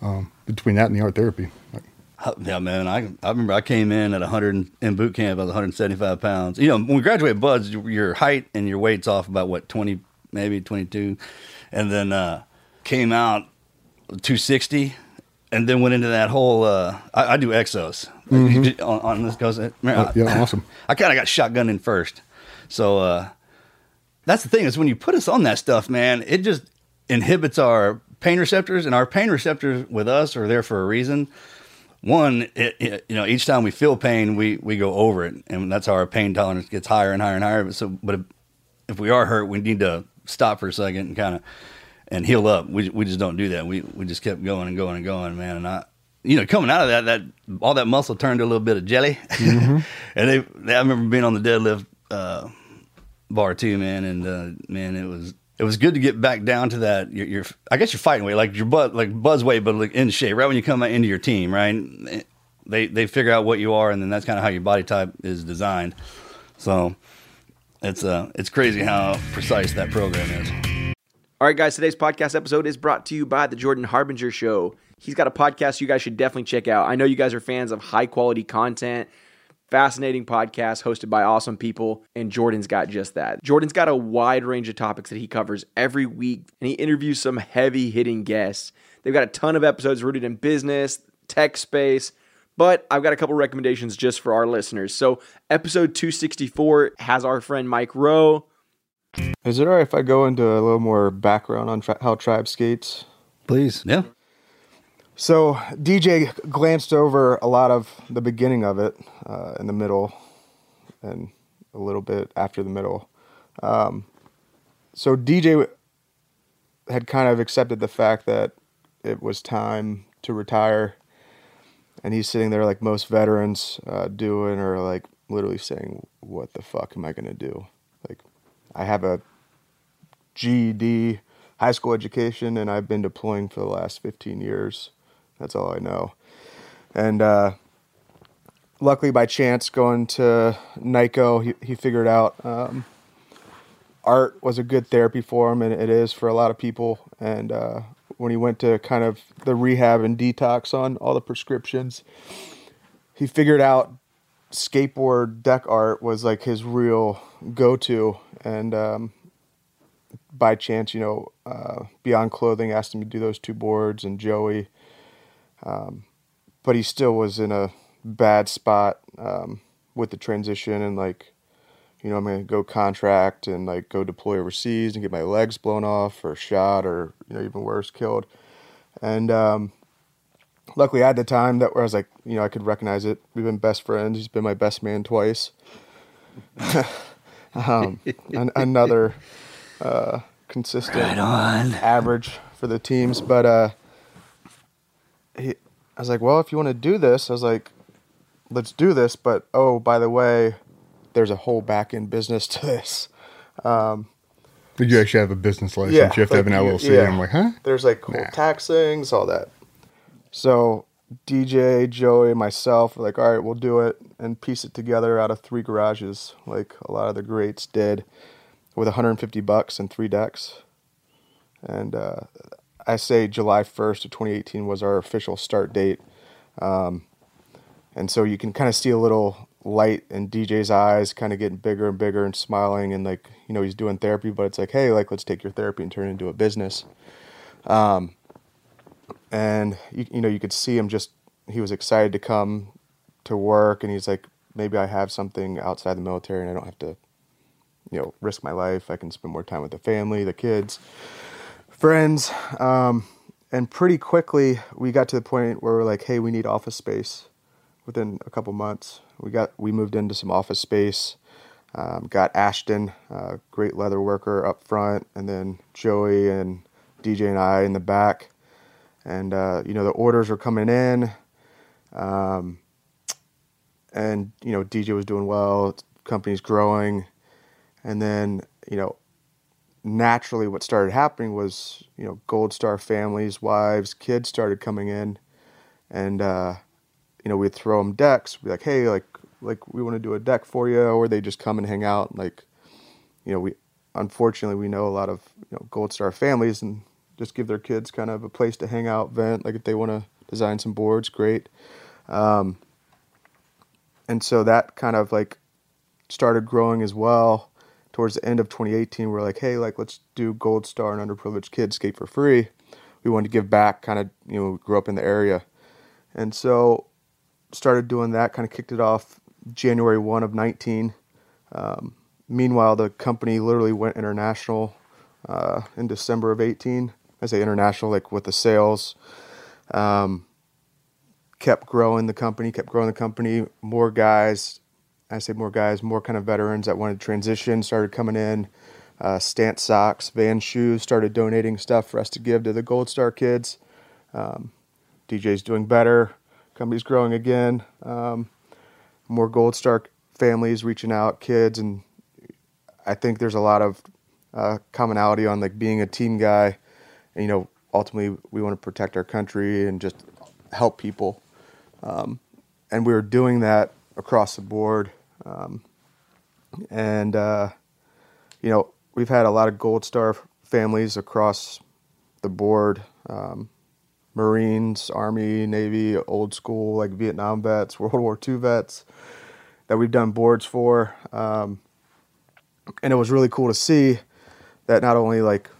Um, between that and the art therapy, like, Yeah, man. I I remember I came in at 100 in boot camp. I was 175 pounds. You know, when we graduate BUD/S, your- height and your weight's off about what 20, maybe 22, and then uh, came out 260, and then went into that whole. Uh, I, I do exos Mhm. on, on this goes. Oh, yeah, awesome. I kind of got shotgun in first, so uh, that's the thing is when you put us on that stuff, man, it just inhibits our pain receptors, and our pain receptors with us are there for a reason. One, it, it- you know, each time we feel pain, we we go over it, and that's how our pain tolerance gets higher and higher and higher. But so, but if, if we are hurt, we need to stop for a second and kind of and heal up. We we just don't do that. We we just kept going and going and going, man. And I, you know, coming out of that, that all that muscle turned to a little bit of jelly. and they, they, I remember being on the deadlift uh, bar too, man. And uh, man, it was it was good to get back down to that. Your, your I guess your fighting weight, like your butt, like buzz weight, but like in shape. Right when you come into your team, right? They they figure out what you are, and then that's kind of how your body type is designed. So it's uh it's crazy how precise that program is. All right, guys, today's podcast episode is brought to you by the Jordan Harbinger Show. He's got a podcast you guys should definitely check out. I know you guys are fans of high quality content, fascinating podcast hosted by awesome people, and Jordan's got just that. Jordan's got a wide range of topics that he covers every week, and he interviews some heavy hitting guests. They've got a ton of episodes rooted in business, tech space. But I've got a couple recommendations just for our listeners. So, episode 264 has our friend Mike Rowe. Is it alright if I go into a little more background on tri- how Tribe Sk8z? Please. Yeah. So DJ glanced over a lot of the beginning of it uh, in the middle and a little bit after the middle. Um, so DJ had kind of accepted the fact that it was time to retire. And he's sitting there like most veterans uh, doing, or like literally saying, What the fuck am I going to do? Like, I have a GED, high school education, and I've been deploying for the last 15 years. That's all I know. And uh, luckily, by chance, going to NICoE, he, he figured out um, art was a good therapy for him, and it is for a lot of people. And uh, when he went to kind of the rehab and detox on all the prescriptions, he figured out skateboard deck art was like his real go-to. And um, by chance, you know, uh, Beyond Clothing asked him to do those two boards, and Joey. Um, but he still was in a bad spot um, with the transition and like, you know, I'm gonna go contract and like go deploy overseas and get my legs blown off or shot or you know even worse killed. And um, luckily, I had the time that where I was like, you know, I could recognize it. We've been best friends. He's been my best man twice. um, an- another uh, consistent Right average for the teams, but uh, he, I was like, well, if you want to do this, I was like, let's do this. But oh, by the way, there's a whole back end business to this. Um, Did you actually have a business license? you have to have an LLC. And I'm like, huh? There's like whole tax things, all that. So DJ, Joey, myself were like, all right, we'll do it and piece it together out of three garages, like a lot of the greats did, with 150 bucks and three decks. And uh, I say July 1st of 2018 was our official start date. Um, and so you can kind of see a little light in DJ's eyes, kind of getting bigger and bigger and smiling. And like, you know, he's doing therapy, but it's like, hey, like, let's take your therapy and turn it into a business. Um, and you, you know, you could see him just, he was excited to come to work. And he's like, maybe I have something outside the military and I don't have to, you know, risk my life. I can spend more time with the family, the kids, friends. Um, and pretty quickly, we got to the point where we're like, hey, we need office space within a couple months. We got we moved into some office space. Um, got Ashton, uh, great leather worker up front, and then Joey and DJ and I in the back. And uh, you know the orders were coming in, um, and you know DJ was doing well. Company's growing, and then you know naturally what started happening was you know Gold Star families, wives, kids started coming in, and uh, you know, we'd throw them decks, be like, hey, like, like we want to do a deck for you, or they just come and hang out. Like, you know, we unfortunately we know a lot of you know Gold Star families and just give their kids kind of a place to hang out, vent. Like if they want to design some boards, great. Um, and so that kind of like started growing as well. Towards the end of 2018, we're like, hey, like let's do Gold Star and underprivileged kids skate for free. We wanted to give back, kind of, you know, grew up in the area, and so started doing that, kind of kicked it off January 1 of 19. Um, meanwhile, the company literally went international uh, in December of 18. I say international, like with the sales. Um, kept growing the company, kept growing the company. More guys, I say more guys, more kind of veterans that wanted to transition started coming in. Uh, Stance socks, Van shoes started donating stuff for us to give to the Gold Star kids. Um, DJ's doing better company's growing again. Um, more Gold Star families reaching out, kids, and I think there's a lot of uh, commonality on like being a team guy. And, you know, ultimately we want to protect our country and just help people. Um, and we were doing that across the board. Um, and uh, you know, we've had a lot of Gold Star families across the board. Um, Marines, Army, Navy, old school, like Vietnam vets, World War II vets that we've done boards for. Um, and it was really cool to see that not only like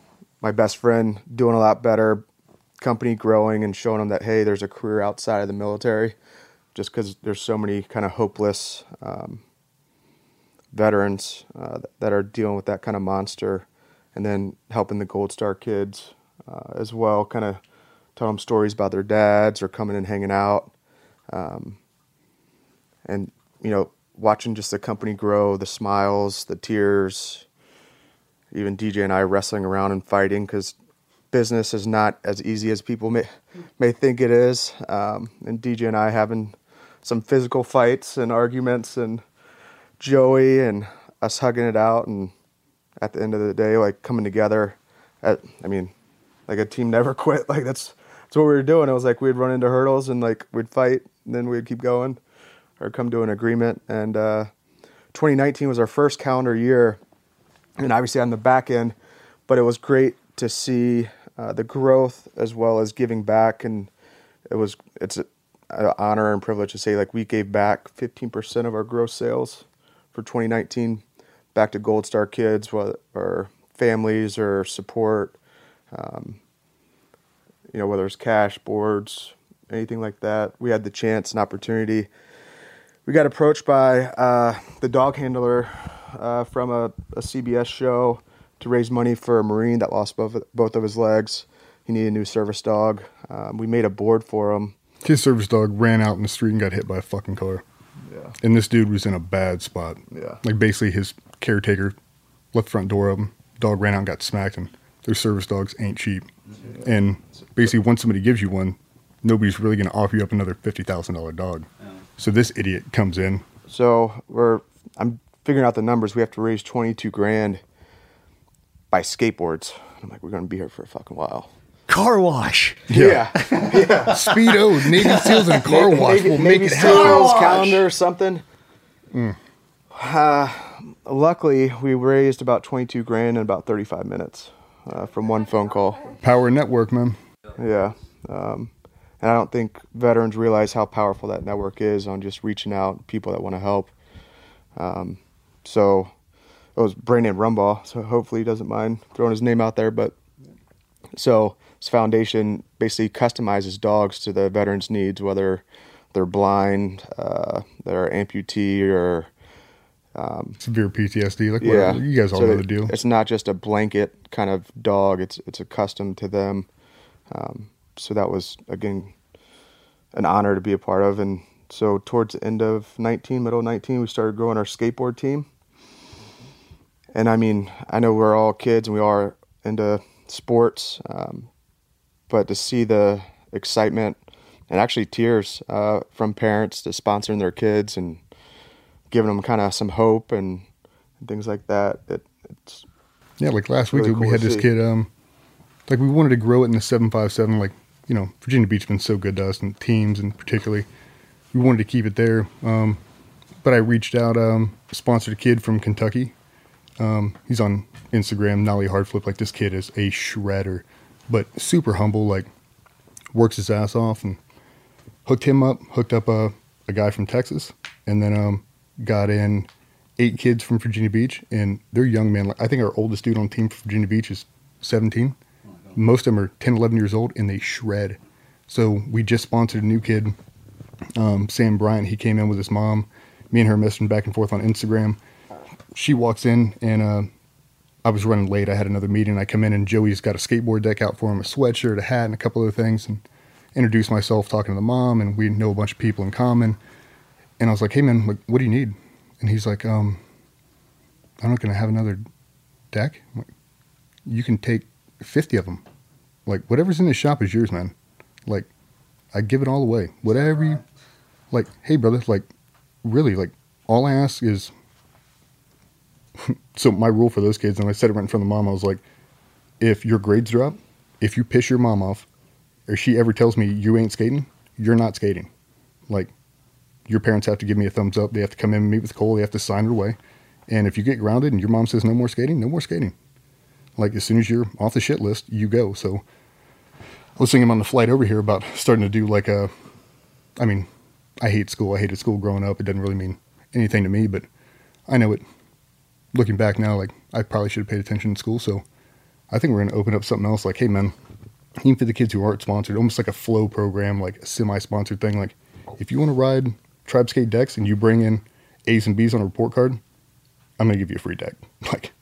my best friend doing a lot better, company growing and showing them that hey, there's a career outside of the military, just because there's so many kind of hopeless um, veterans uh, that are dealing with that kind of monster, and then helping the Gold Star kids uh, as well, kind of tell them stories about their dads or coming and hanging out, um, and you know watching just the company grow, the smiles, the tears, even DJ and I wrestling around and fighting because business is not as easy as people may may think it is. Um, and DJ and I having some physical fights and arguments, and Joey and us hugging it out, and at the end of the day, like coming together. At, I mean, like a team never quit. Like that's that's what we were doing. It was like we'd run into hurdles and like we'd fight, and then we'd keep going, or come to an agreement. And uh, 2019 was our first calendar year, and obviously on the back end, but it was great to see uh, the growth as well as giving back, and it was it's an honor and privilege to say like we gave back 15% of our gross sales for 2019 back to Gold Star kids, or families or support. Um, you know, whether it's cash, boards, anything like that. We had the chance and opportunity. We got approached by uh, the dog handler uh, from a, a, CBS show to raise money for a Marine that lost both, both of his legs. He needed a new service dog. Um, we made a board for him. His service dog ran out in the street and got hit by a fucking car. Yeah. And this dude was in a bad spot. Yeah. Like basically his caretaker left the front door open. Dog ran out and got smacked. And their service dogs ain't cheap. Yeah. And basically, once somebody gives you one, nobody's really going to offer you up another fifty thousand dollar dog. Yeah. So this idiot comes in. So we're I'm figuring out the numbers. We have to raise twenty two grand by skateboards. I'm like, we're going to be here for a fucking while. Car wash. Yeah. Yeah. yeah. Speedo, Navy SEALs, and car wash Navy, will Navy make it SEALs happen. calendar or something. Mm. Uh, luckily, we raised about 22 grand in about 35 minutes uh, from one phone call. Power network, man. Yeah. Um, and I don't think veterans realize how powerful that network is on just reaching out people that want to help. Um, so it was Brandon Rumbaugh, so hopefully he doesn't mind throwing his name out there. But so this foundation basically customizes dogs to the veterans' needs, whether they're blind, uh, they're amputee, or um, severe PTSD. Like yeah, you guys all so know the deal. It's not just a blanket kind of dog. It's it's accustomed to them. Um, so that was again an honor to be a part of. And so towards the end of 19, middle of 19, we started growing our skateboard team. And I mean, I know we're all kids and we are into sports, um, but to see the excitement and actually tears uh, from parents to sponsoring their kids and giving them kind of some hope and, things like that, it, it's yeah. Like last week, really we had this see. kid. Um, like we wanted to grow it in the seven five seven. Like you know, Virginia Beach's been so good to us and teams, and particularly, we wanted to keep it there. Um, but I reached out, um, sponsored a kid from Kentucky. Um, he's on Instagram, Nolly Hardflip. Like this kid is a shredder, but super humble. Like works his ass off, and hooked him up. Hooked up a, a guy from Texas, and then um, got in eight kids from Virginia Beach, and they're young men. Like I think our oldest dude on team Virginia Beach is 17. Most of them are 10, 11 years old, and they shred. So we just sponsored a new kid, um, Sam Bryant. He came in with his mom. Me and her messaging back and forth on Instagram. She walks in, and uh, I was running late. I had another meeting. I come in, and Joey's got a skateboard deck out for him, a sweatshirt, a hat, and a couple other things. And introduced myself, talking to the mom, and we know a bunch of people in common. And I was like, "Hey, man, like, what do you need?" And he's like, um, "I'm not gonna have another deck. Like, you can take 50 of them. Like whatever's in the shop is yours, man. Like I give it all away. Whatever you like, hey brother, like really like all I ask is so my rule for those kids and I said it right in front of the mom, I was like, if your grades drop, if you piss your mom off, or she ever tells me you ain't skating, you're not skating. Like your parents have to give me a thumbs up. They have to come in and meet with Cole. They have to sign her away. And if you get grounded and your mom says no more skating, no more skating. Like as soon as you're off the shit list, you go. So I was thinking on the flight over here about starting to do like a. I mean, I hate school. I hated school growing up. It doesn't really mean anything to me, but I know it. Looking back now, like I probably should have paid attention in school. So I think we're going to open up something else. Like, hey man, even for the kids who aren't sponsored, almost like a flow program, like a semi-sponsored thing. Like, if you want to ride Tribe Skate decks and you bring in A's and B's on a report card, I'm gonna give you a free deck. Like,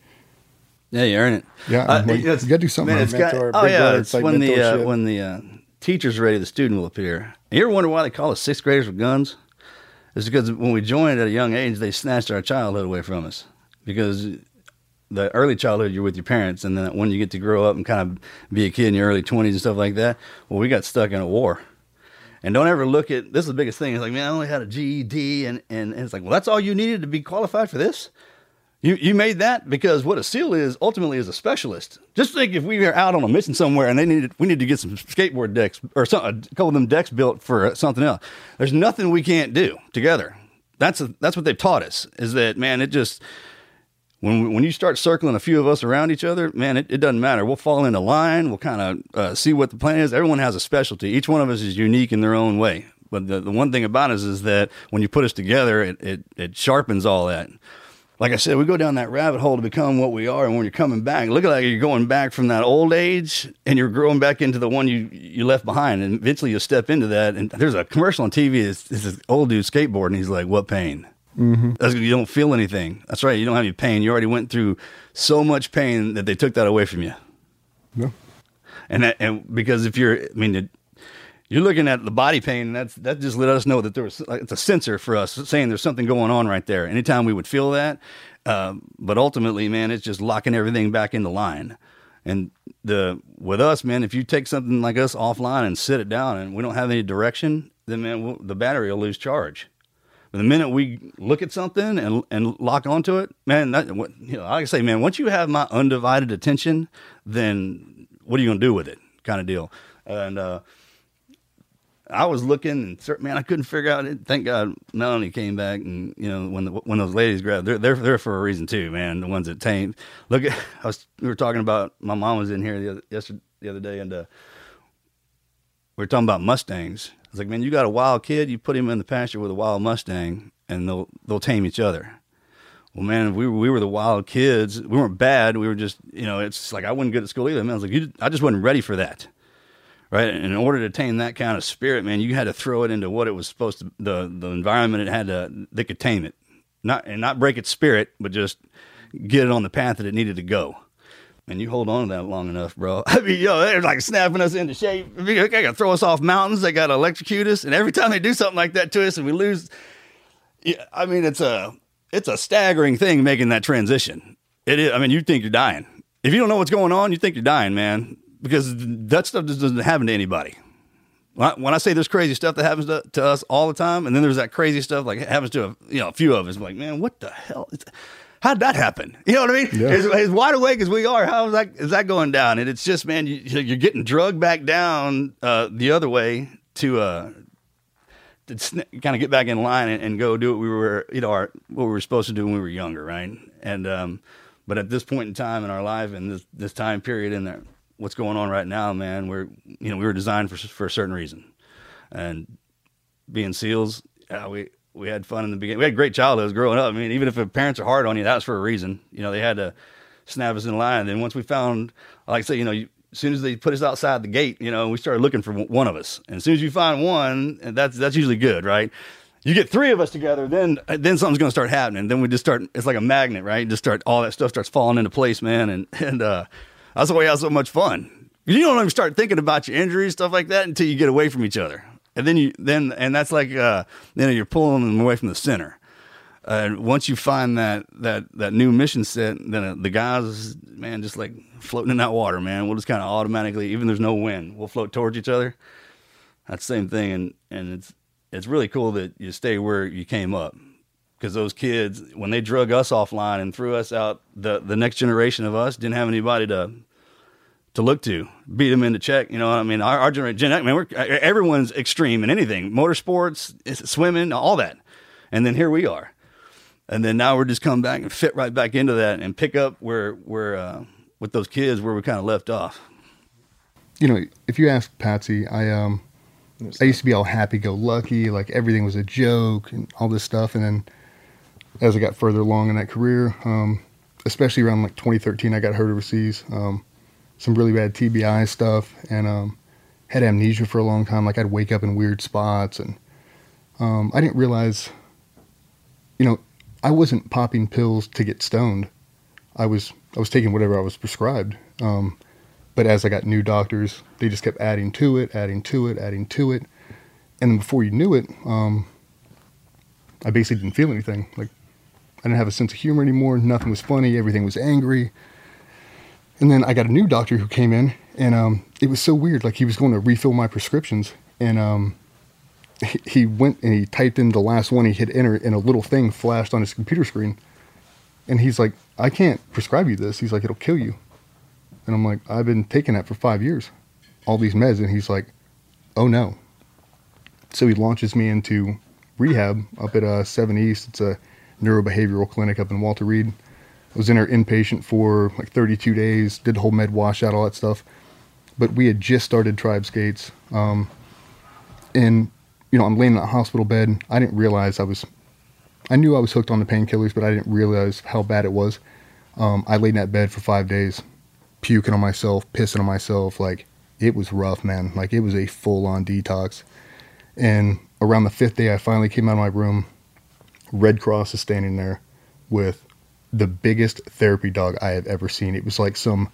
Yeah, you earn it. Yeah, Uh, like, you gotta do something. Man, it's got, Mentor, oh yeah, brother, it's it's like when the uh, mentorship. when the uh, teacher's ready, the student will appear. You ever wonder why they call us sixth graders with guns? It's because when we joined at a young age, they snatched our childhood away from us. Because the early childhood, you're with your parents, and then when you get to grow up and kind of be a kid in your early 20s and stuff like that, well, we got stuck in a war. And don't ever look at this is the biggest thing. It's like, man, I only had a GED, and, and, and it's like, well, that's all you needed to be qualified for this. You you made that because what a SEAL is ultimately is a specialist. Just think if we were out on a mission somewhere and they needed we need to get some skateboard decks or some, a couple of them decks built for something else. There's nothing we can't do together. That's a, that's what they've taught us. Is that man? It just when we, when you start circling a few of us around each other, man, it, it doesn't matter. We'll fall into line. We'll kind of uh, see what the plan is. Everyone has a specialty. Each one of us is unique in their own way. But the, the one thing about us is that when you put us together, it, it, it sharpens all that. Like I said, we go down that rabbit hole to become what we are. And when you're coming back, look like you're going back from that old age and you're growing back into the one you, you left behind. And eventually you'll step into that. And there's a commercial on TV. It's, it's this old dude skateboarding. He's like, what pain? Mhm. That's, you don't feel anything. That's right. You don't have any pain. You already went through so much pain that they took that away from you. No. And that, and because if you're, I mean, it, you're looking at the body pain, and that's that just let us know that there was like, it's a sensor for us saying there's something going on right there. Anytime we would feel that, uh, but ultimately, man, it's just locking everything back into line. And the with us, man, if you take something like us offline and sit it down, and we don't have any direction, then man, we'll, the battery will lose charge. But the minute we look at something and and lock onto it, man, that, what, you know, like I say, man, once you have my undivided attention, then what are you gonna do with it? Kind of deal. And uh, I was looking and man, I couldn't figure out it. Thank God Melanie came back and you know when the, when those ladies grabbed, they're they're for a reason too, man. The ones that tamed. Look at I was we were talking about my mom was in here the other, yesterday the other day and uh, we were talking about Mustangs. Was like, man, you got a wild kid, you put him in the pasture with a wild Mustang, and they'll they'll tame each other. Well, man, we we were the wild kids. We weren't bad. We were just, you know, it's like I wasn't good at school either. Man, I was like, you, I just wasn't ready for that right? And in order to tame that kind of spirit, man, you had to throw it into what it was supposed to, the the environment it had to that could tame it, not and not break its spirit, but just get it on the path that it needed to go. And you hold on to that long enough, bro. I mean, yo, they're like snapping us into shape. I mean, they got to throw us off mountains. They got to electrocute us, and every time they do something like that to us, and we lose, yeah, I mean, it's a it's a staggering thing making that transition. It is. I mean, you think you're dying. If you don't know what's going on, you think you're dying, man because that stuff just doesn't happen to anybody. When I, when I say there's crazy stuff that happens to, to, us all the time, and then there's that crazy stuff like happens to a, you know a few of us, I'm like man, what the hell? How'd that happen? You know what I mean? Yeah. As, as wide awake as we are, how is that is that going down? And it's just man, you, you're getting drugged back down uh, the other way to uh, to kind of get back in line and, and, go do what we were, you know, our, what we were supposed to do when we were younger, right? And um, but at this point in time in our life and this this time period in there what's going on right now, man. We're you know we were designed for for a certain reason, and being SEALs, we we had fun in the beginning. We had great childhoods growing up. I mean, even if the parents are hard on you, that was for a reason. You know, they had to snap us in line. And then once we found, like I say, you know, you, as soon as they put us outside the gate, you know, we started looking for one of us. And as soon as you find one, and that's that's usually good, right? You get three of us together, then then something's gonna start happening. Then we just start. It's like a magnet, right? Just start all that stuff starts falling into place, man. And and uh, that's why we have so much fun. You don't even start thinking about your injuries, stuff like that, until you get away from each other. And then you then and that's like uh, then you're pulling them away from the center. And once you find that that that new mission set, then uh, the guys, man, just like floating in that water, man. We'll just kind of automatically, even there's no wind, we'll float towards each other. That's the same thing, and and it's it's really cool that you stay where you came up because those kids, when they drug us offline and threw us out, the the next generation of us didn't have anybody to to look to, beat them into check. You know, what I mean, our, our generation, Gen X, man, we're, everyone's extreme in anything, motorsports, swimming, all that, and then here we are, and then now we're just coming back and fit right back into that and pick up where where uh, with those kids where we kind of left off. You know, if you ask Patsy, I um, I used to be all happy-go-lucky, like everything was a joke and all this stuff, and then as I got further along in that career, um, especially around like 2013, I got hurt overseas. Um, some really bad TBI stuff, and um, had amnesia for a long time. Like I'd wake up in weird spots, and um, I didn't realize, you know, I wasn't popping pills to get stoned. I was I was taking whatever I was prescribed. Um, but as I got new doctors, they just kept adding to it, adding to it, adding to it, and then before you knew it, um, I basically didn't feel anything. Like I didn't have a sense of humor anymore. Nothing was funny. Everything was angry. And then I got a new doctor who came in, and um, it was so weird. Like he was going to refill my prescriptions, and um, he, went and he typed in the last one. He hit enter, and a little thing flashed on his computer screen. And he's like, "I can't prescribe you this." He's like, "It'll kill you." And I'm like, "I've been taking that for five years, all these meds." And he's like, "Oh no." So he launches me into rehab up at uh, Seven East. It's a neurobehavioral clinic up in Walter Reed. I was in there inpatient for like 32 days, did whole med washout, all that stuff. But we had just started Tribe Sk8z. Um, and, you know, I'm laying in the hospital bed. I didn't realize I was, I knew I was hooked on the painkillers, but I didn't realize how bad it was. Um, I laid in that bed for five days, puking on myself, pissing on myself. Like, it was rough, man. Like, it was a full on detox. And around the fifth day, I finally came out of my room. Red Cross is standing there with the biggest therapy dog I have ever seen. It was like some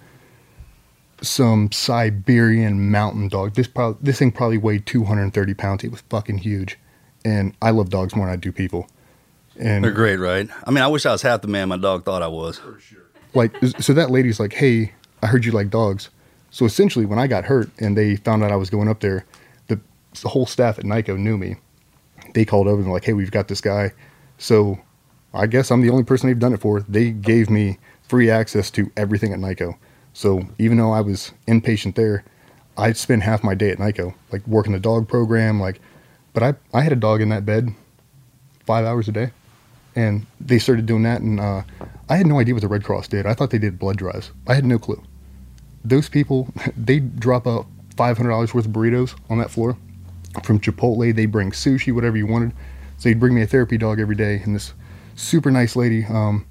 some Siberian mountain dog. This probably this thing probably weighed 230 pounds. It was fucking huge, and I love dogs more than I do people. And They're great, right? I mean, I wish I was half the man my dog thought I was. like so that lady's like, "Hey, I heard you like dogs." So essentially, when I got hurt and they found out I was going up there, the the whole staff at NICoE knew me. They called over and were like, "Hey, we've got this guy." So I guess I'm the only person they've done it for. They gave me free access to everything at NICoE. So even though I was inpatient there, I'd spend half my day at NICoE, like working the dog program, like. But I I had a dog in that bed, five hours a day, and they started doing that, and uh, I had no idea what the Red Cross did. I thought they did blood drives. I had no clue. Those people, they drop out five hundred dollars worth of burritos on that floor. From Chipotle, they bring sushi, whatever you wanted. So he'd bring me a therapy dog every day, and this super nice lady. Um,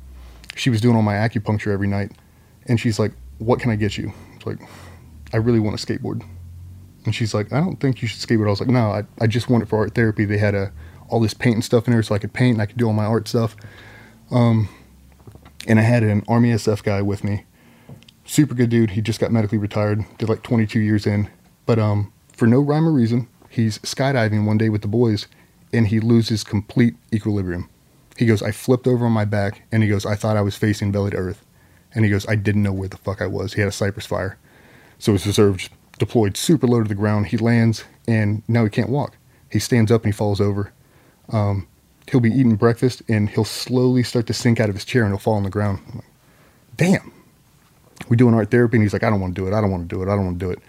she was doing all my acupuncture every night, and she's like, "What can I get you?" It's like, "I really want a skateboard." And she's like, "I don't think you should skateboard." I was like, "No, I, I just want it for art therapy." They had a all this paint and stuff in there, so I could paint and I could do all my art stuff. Um, and I had an Army SF guy with me, super good dude. He just got medically retired, did like 22 years in, but um, for no rhyme or reason, he's skydiving one day with the boys, and he loses complete equilibrium. He goes, I flipped over on my back, and he goes, I thought I was facing belly to earth. And he goes, I didn't know where the fuck I was. He had a CYPRES fire. So his reserves deployed super low to the ground. He lands, and now he can't walk. He stands up and he falls over. Um, he'll be eating breakfast, and he'll slowly start to sink out of his chair, and he'll fall on the ground. I'm like, Damn. We're doing art therapy, and he's like, I don't want to do it. I don't want to do it. I don't want to do it.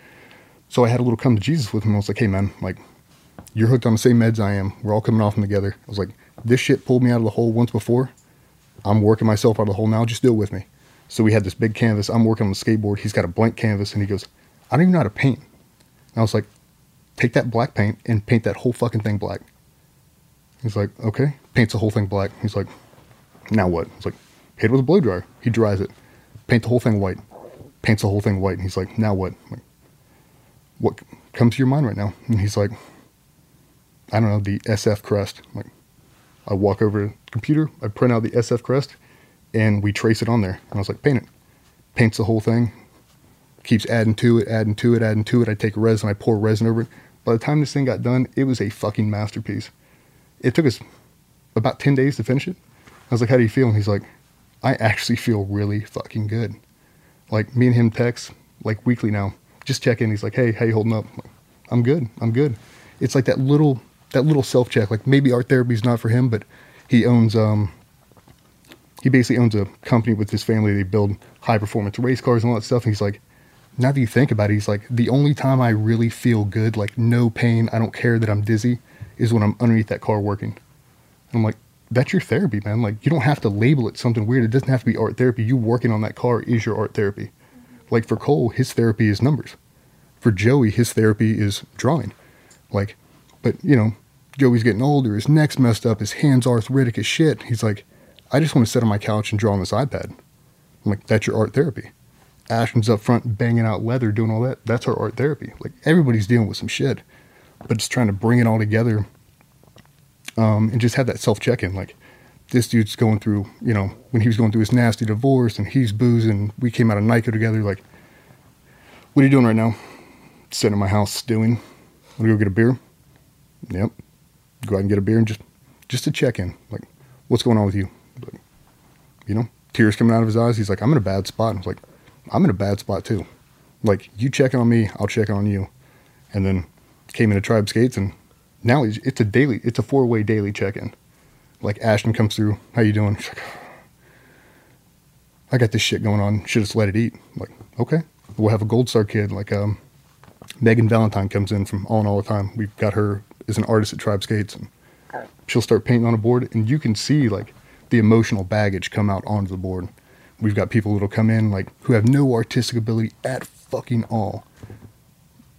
So I had a little come to Jesus with him. I was like, Hey, man, like, you're hooked on the same meds I am. We're all coming off them together. I was like, this shit pulled me out of the hole once before. I'm working myself out of the hole now. Just deal with me. So we had this big canvas. I'm working on the skateboard. He's got a blank canvas, and he goes, I don't even know how to paint. And I was like, take that black paint and paint that whole fucking thing black. He's like, okay. Paints the whole thing black. He's like, now what? It's like, hit it with a blow dryer. He dries it. Paint the whole thing white. Paints the whole thing white. And he's like, now what? Like, what comes to your mind right now? And he's like, I don't know, the SF crest. Like, I walk over to the computer, I print out the SF crest, and we trace it on there. And I was like, paint it. Paints the whole thing, keeps adding to it, adding to it, adding to it. I take resin, I pour resin over it. By the time this thing got done, it was a fucking masterpiece. It took us about 10 days to finish it. I was like, how do you feel? And he's like, I actually feel really fucking good. Like, me and him text, like, weekly now. Just check in. He's like, hey, how you holding up? I'm, I'm good. I'm good. It's like that little that little self check. Like maybe art therapy is not for him, but he owns um he basically owns a company with his family. They build high performance race cars and all that stuff. And he's like, now that you think about it, he's like, the only time I really feel good, like no pain, I don't care that I'm dizzy, is when I'm underneath that car working. And I'm like, that's your therapy, man. Like you don't have to label it something weird. It doesn't have to be art therapy. You working on that car is your art therapy. Like for Cole, his therapy is numbers. For Joey, his therapy is drawing. Like but, you know, Joey's getting older, his neck's messed up, his hand's arthritic as shit. He's like, I just want to sit on my couch and draw on this iPad. I'm like, that's your art therapy. Ashton's up front banging out leather, doing all that. That's our art therapy. Like everybody's dealing with some shit, but just trying to bring it all together um, and just have that self check in. Like this dude's going through, you know, when he was going through his nasty divorce and he's boozing. We came out of NICoE together. Like, what are you doing right now? Sitting in my house. Want to go get a beer? Yep. Go out and get a beer and just just to check in. Like, what's going on with you? Like, you know, tears coming out of his eyes. He's like, I'm in a bad spot. I was like, I'm in a bad spot too. Like, you check on me, I'll check on you. And then came into Tribe Sk8z, and now it's a daily, it's a four way daily check in. Like Ashton comes through, how you doing? Like, I got this shit going on. Should just let it eat. I'm like, okay, we'll have a Gold Star kid. Like, um, Megan Valentine comes in from All in All the Time. We've got her as an artist at Tribe Sk8z, and she'll start painting on a board, and you can see like the emotional baggage come out onto the board. We've got people that'll come in like who have no artistic ability at fucking all,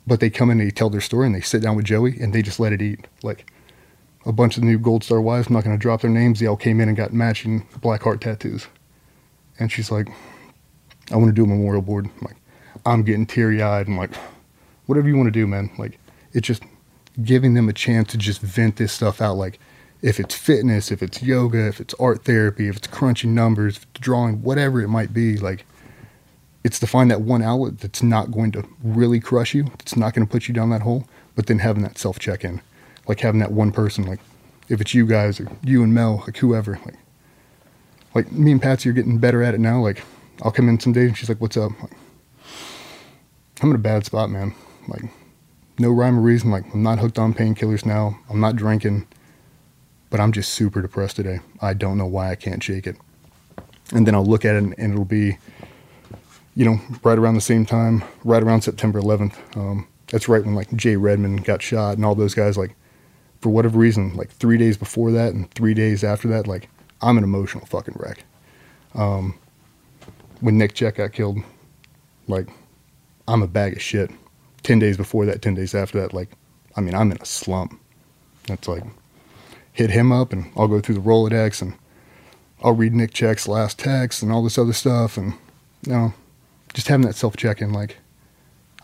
but they come in, and they tell their story, and they sit down with Joey, and they just let it eat. Like a bunch of new Gold Star wives, I'm not going to drop their names. They all came in and got matching black heart tattoos, and she's like, "I want to do a memorial board." I'm like, I'm getting teary eyed. I'm like, whatever you want to do, man. Like, it just giving them a chance to just vent this stuff out. Like, if it's fitness, if it's yoga, if it's art therapy, if it's crunching numbers, if it's drawing, whatever it might be, like, it's to find that one outlet that's not going to really crush you. It's not going to put you down that hole, but then having that self check in, like having that one person, like, if it's you guys or you and Mel, like whoever, like, like me and Patsy are getting better at it now. Like, I'll come in some days and she's like, "What's up?" Like, I'm in a bad spot, man. Like, no rhyme or reason. Like, I'm not hooked on painkillers now. I'm not drinking, but I'm just super depressed today. I don't know why I can't shake it. And then I'll look at it and, and it'll be, you know, right around the same time, right around September 11th. Um, that's right when like Jay Redman got shot and all those guys. Like, for whatever reason, like three days before that and three days after that, like I'm an emotional fucking wreck. Um, when Nic Checque got killed, like I'm a bag of shit. 10 days before that, 10 days after that, like, I mean, I'm in a slump. That's like, hit him up and I'll go through the Rolodex and I'll read Nic Checque's last text and all this other stuff. And, you know, just having that self check in, like,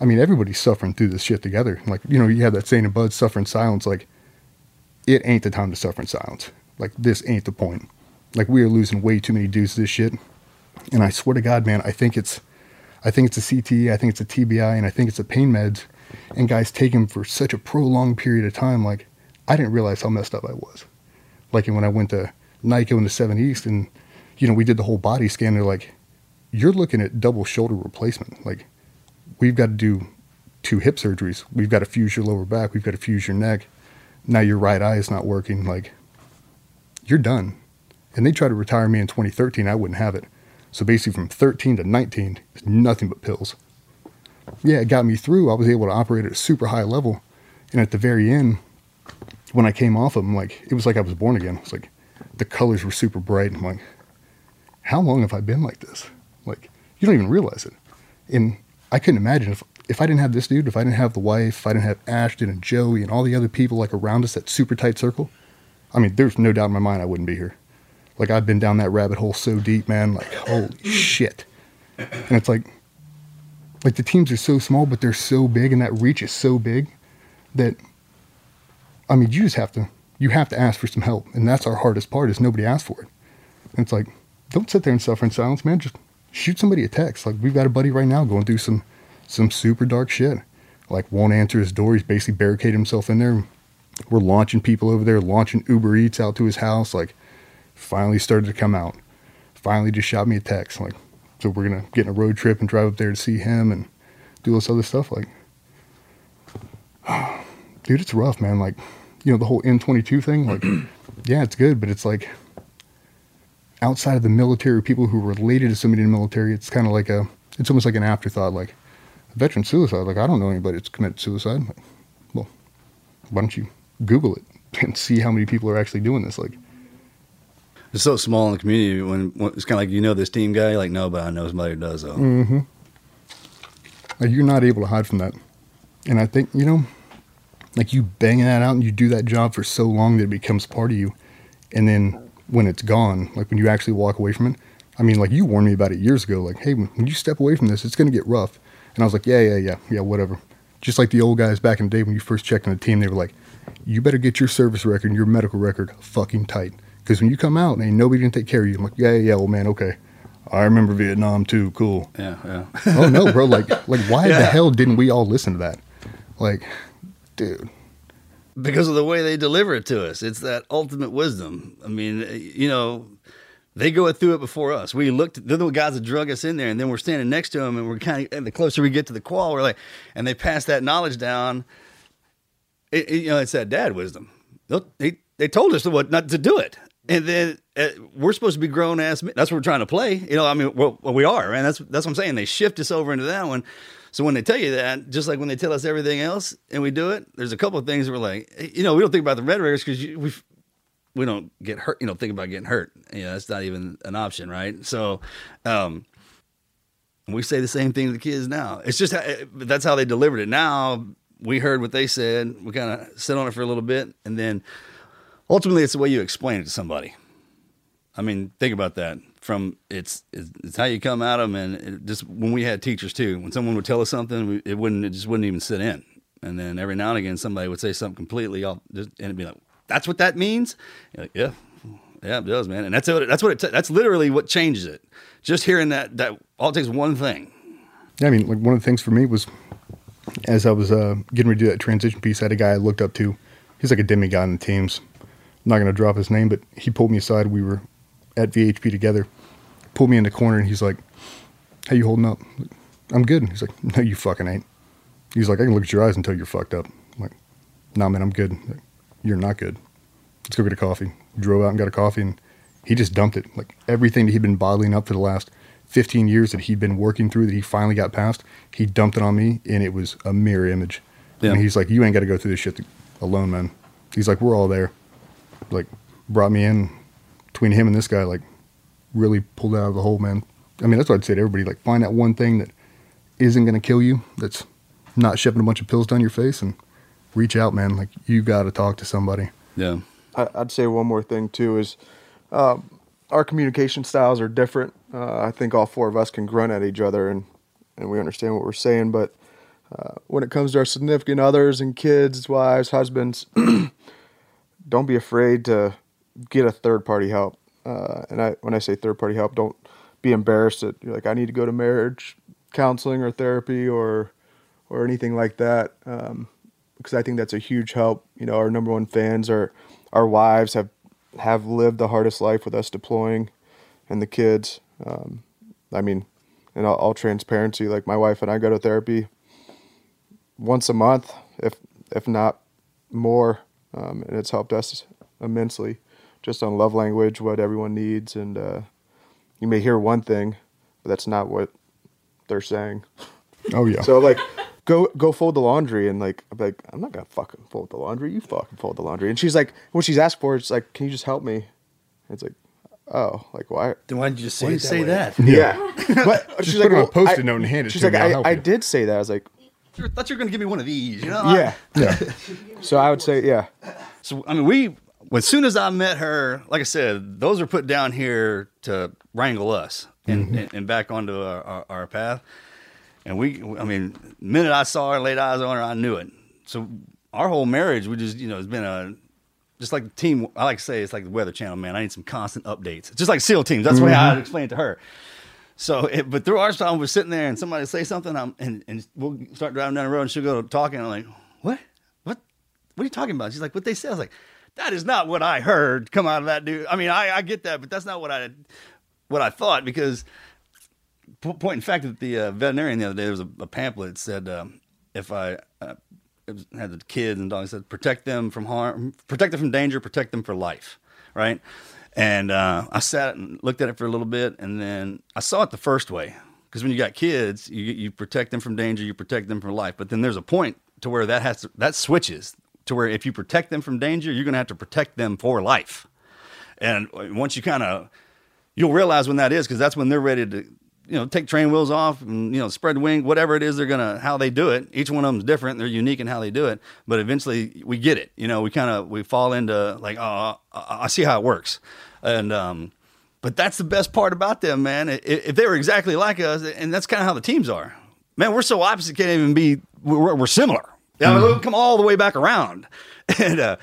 I mean, everybody's suffering through this shit together. Like, you know, you have that saying in BUD/S, suffer in silence. Like, it ain't the time to suffer in silence. Like, this ain't the point. Like, we are losing way too many dudes to this shit. And I swear to God, man, I think it's, I think it's a CTE, I think it's a TBI, and I think it's a pain meds. And guys take them for such a prolonged period of time. Like, I didn't realize how messed up I was. Like, when I went to NICoE in the 7 East and, you know, we did the whole body scan, they're like, you're looking at double shoulder replacement. Like, we've got to do two hip surgeries. We've got to fuse your lower back. We've got to fuse your neck. Now your right eye is not working. Like, you're done. And they tried to retire me in 2013. I wouldn't have it. So basically, from 13 to 19, it's nothing but pills. Yeah, it got me through. I was able to operate at a super high level. And at the very end, when I came off of them, like, it was like I was born again. It's like the colors were super bright. I'm like, how long have I been like this? Like, you don't even realize it. And I couldn't imagine if, if I didn't have this dude, if I didn't have the wife, if I didn't have Ashton and Joey and all the other people like around us, that super tight circle. I mean, there's no doubt in my mind I wouldn't be here. Like I've been down that rabbit hole so deep, man. Like holy shit. And it's like, like the teams are so small, but they're so big, and that reach is so big that, I mean, you just have to, you have to ask for some help, and that's our hardest part is nobody asks for it. And it's like, don't sit there and suffer in silence, man. Just shoot somebody a text. Like we've got a buddy right now going through some, some super dark shit. Like won't answer his door. He's basically barricaded himself in there. We're launching people over there, launching Uber Eats out to his house. Like finally started to come out. Finally just shot me a text. Like, so we're gonna get in a road trip and drive up there to see him and do all this other stuff. Like, dude, it's rough, man. Like, you know, the whole N22 thing, like, yeah, it's good, but it's like outside of the military, people who are related to somebody in the military, it's kind of like a, it's almost like an afterthought. Like, veteran suicide, like, I don't know anybody that's committed suicide. Like, well, why don't you Google it and see how many people are actually doing this? Like, It's so small in the community when, when it's kind of like you know this team guy, like no, but I know somebody who does though. Mm-hmm. Like you're not able to hide from that. And I think, you know, like you banging that out and you do that job for so long that it becomes part of you. And then when it's gone, like when you actually walk away from it, I mean, like you warned me about it years ago. Like, hey, when you step away from this, it's going to get rough. And I was like, yeah, yeah, yeah, yeah, whatever. Just like the old guys back in the day when you first checked on the team, they were like, you better get your service record and your medical record fucking tight. Because when you come out, ain't nobody going to take care of you. I'm like, yeah, yeah, yeah, old man, okay. I remember Vietnam too. Cool. Yeah, yeah. oh no, bro. Like, like why the hell didn't we all listen to that? Like, dude. because of the way they deliver it to us. It's that ultimate wisdom. I mean, uh, you know, they go through it before us. We looked, they're the guys that drug us in there, and then we're standing next to them, and we're kind of, and the closer we get to the qual, we're like, and they pass that knowledge down. It, it- you know, it's that dad wisdom. They, they told us what not to do it. And then uh, we're supposed to be grown ass. men. That's what we're trying to play. You know, I mean, well, we are, and that's that's what I'm saying. They shift us over into that one. So when they tell you that, just like when they tell us everything else, and we do it, there's a couple of things we're like, eh, you know, we don't think about the red raiders because we we don't get hurt. You know, think about getting hurt. You know, that's not even an option, right? So, um, we say the same thing to the kids now. It's just eh, that's how they delivered it. Now we heard what they said. We kind of sit on it for a little bit, and then ultimately, it's the way you explain it to somebody. I mean, think about that. From it's it's, how you come at them, and it just when we had teachers too, when someone would tell us something, it wouldn't it just wouldn't even sit in. And then every now and again, somebody would say something completely off, just, and it'd be like, "That's what that means." Like, yeah, yeah, it does, man. And that's what it, that's what it that's literally what changes it. Just hearing that that all takes one thing. Yeah, I mean, like one of the things for me was as I was uh, getting ready to do that transition piece, I had a guy I looked up to. He's like a demigod in the teams. I'm not going to drop his name, but he pulled me aside. We were at VHP together. Pulled me in the corner, and he's like, "How you holding up?" I'm good. He's like, "No, you fucking ain't." He's like, "I can look at your eyes and tell you're fucked up." I'm like, "Nah, man, I'm good." Like, you're not good. Let's go get a coffee. Drove out and got a coffee, and he just dumped it. Like everything that he'd been bottling up for the last 15 years that he'd been working through that he finally got past, he dumped it on me, and it was a mirror image. Yeah. And he's like, "You ain't got to go through this shit alone, man." He's like, "We're all there." Like, brought me in between him and this guy, like, really pulled out of the hole, man. I mean, that's what I'd say to everybody. Like, find that one thing that isn't going to kill you, that's not shoving a bunch of pills down your face, and reach out, man. Like, you got to talk to somebody. Yeah. I, I'd say one more thing too is um, our communication styles are different. Uh, I think all four of us can grunt at each other and and we understand what we're saying, but uh, when it comes to our significant others and kids, wives, husbands, don't be afraid to get a third party help. Uh, and I when I say third party help, don't be embarrassed that you're like I need to go to marriage counseling or therapy or or anything like that. Um, because I think that's a huge help. You know, our number one fans are our wives have have lived the hardest life with us deploying, and the kids. Um, I mean, in all, all transparency, like my wife and I go to therapy once a month, if if not more, um, and it's helped us immensely, just on love language, what everyone needs, and uh, you may hear one thing, but that's not what they're saying. Oh yeah. So like, go go fold the laundry, and like I'm like I'm not gonna fucking fold the laundry. You fucking fold the laundry. And she's like, what she's asked for, it's like, can you just help me? And it's like, oh, like why? Then why did you just say Why it do you that say that? Yeah. but Just she's put it on a well, Post-it I- note and hand it She's to like, me, I'll I, help I you." did say that. I was like, I thought you were going to give me one of these, you know? yeah, Yeah. So I would say, yeah. So I mean, we as soon as I met her, like I said, those are put down here to wrangle us and, mm-hmm. and, and back onto our, our, our path. And we, I mean, the minute I saw her, laid eyes on her, I knew it. So our whole marriage, we just, you know, it's been a just like the team. I like to say it's like the Weather Channel, man. I need some constant updates, just like SEAL teams. That's the way mm-hmm. I explain it to her. So, it, but through our time, we're sitting there and somebody say something, I'm, and and we'll start driving down the road, and she'll go talking. I'm like, what, what, what are you talking about? She's like, what they said. I was like, that is not what I heard come out of that dude. I mean, I, I get that, but that's not what I, what I thought because po- point in fact that the uh, veterinarian the other day there was a, a pamphlet that said um, if I uh, had the kids and dogs said protect them from harm, protect them from danger, protect them for life, right? And uh, I sat and looked at it for a little bit, and then I saw it the first way. Because when you got kids, you you protect them from danger, you protect them from life. But then there's a point to where that has to, that switches to where if you protect them from danger, you're going to have to protect them for life. And once you kind of you'll realize when that is because that's when they're ready to you know take train wheels off and you know spread wing whatever it is they're gonna how they do it. Each one of them's different they're unique in how they do it. But eventually we get it. You know we kind of we fall into like oh I see how it works and um But that's the best part about them, man. If they were exactly like us, and that's kind of how the teams are, man, we're so opposite, can't even be, we're, we're similar. I mean, we'll come all the way back around. And uh,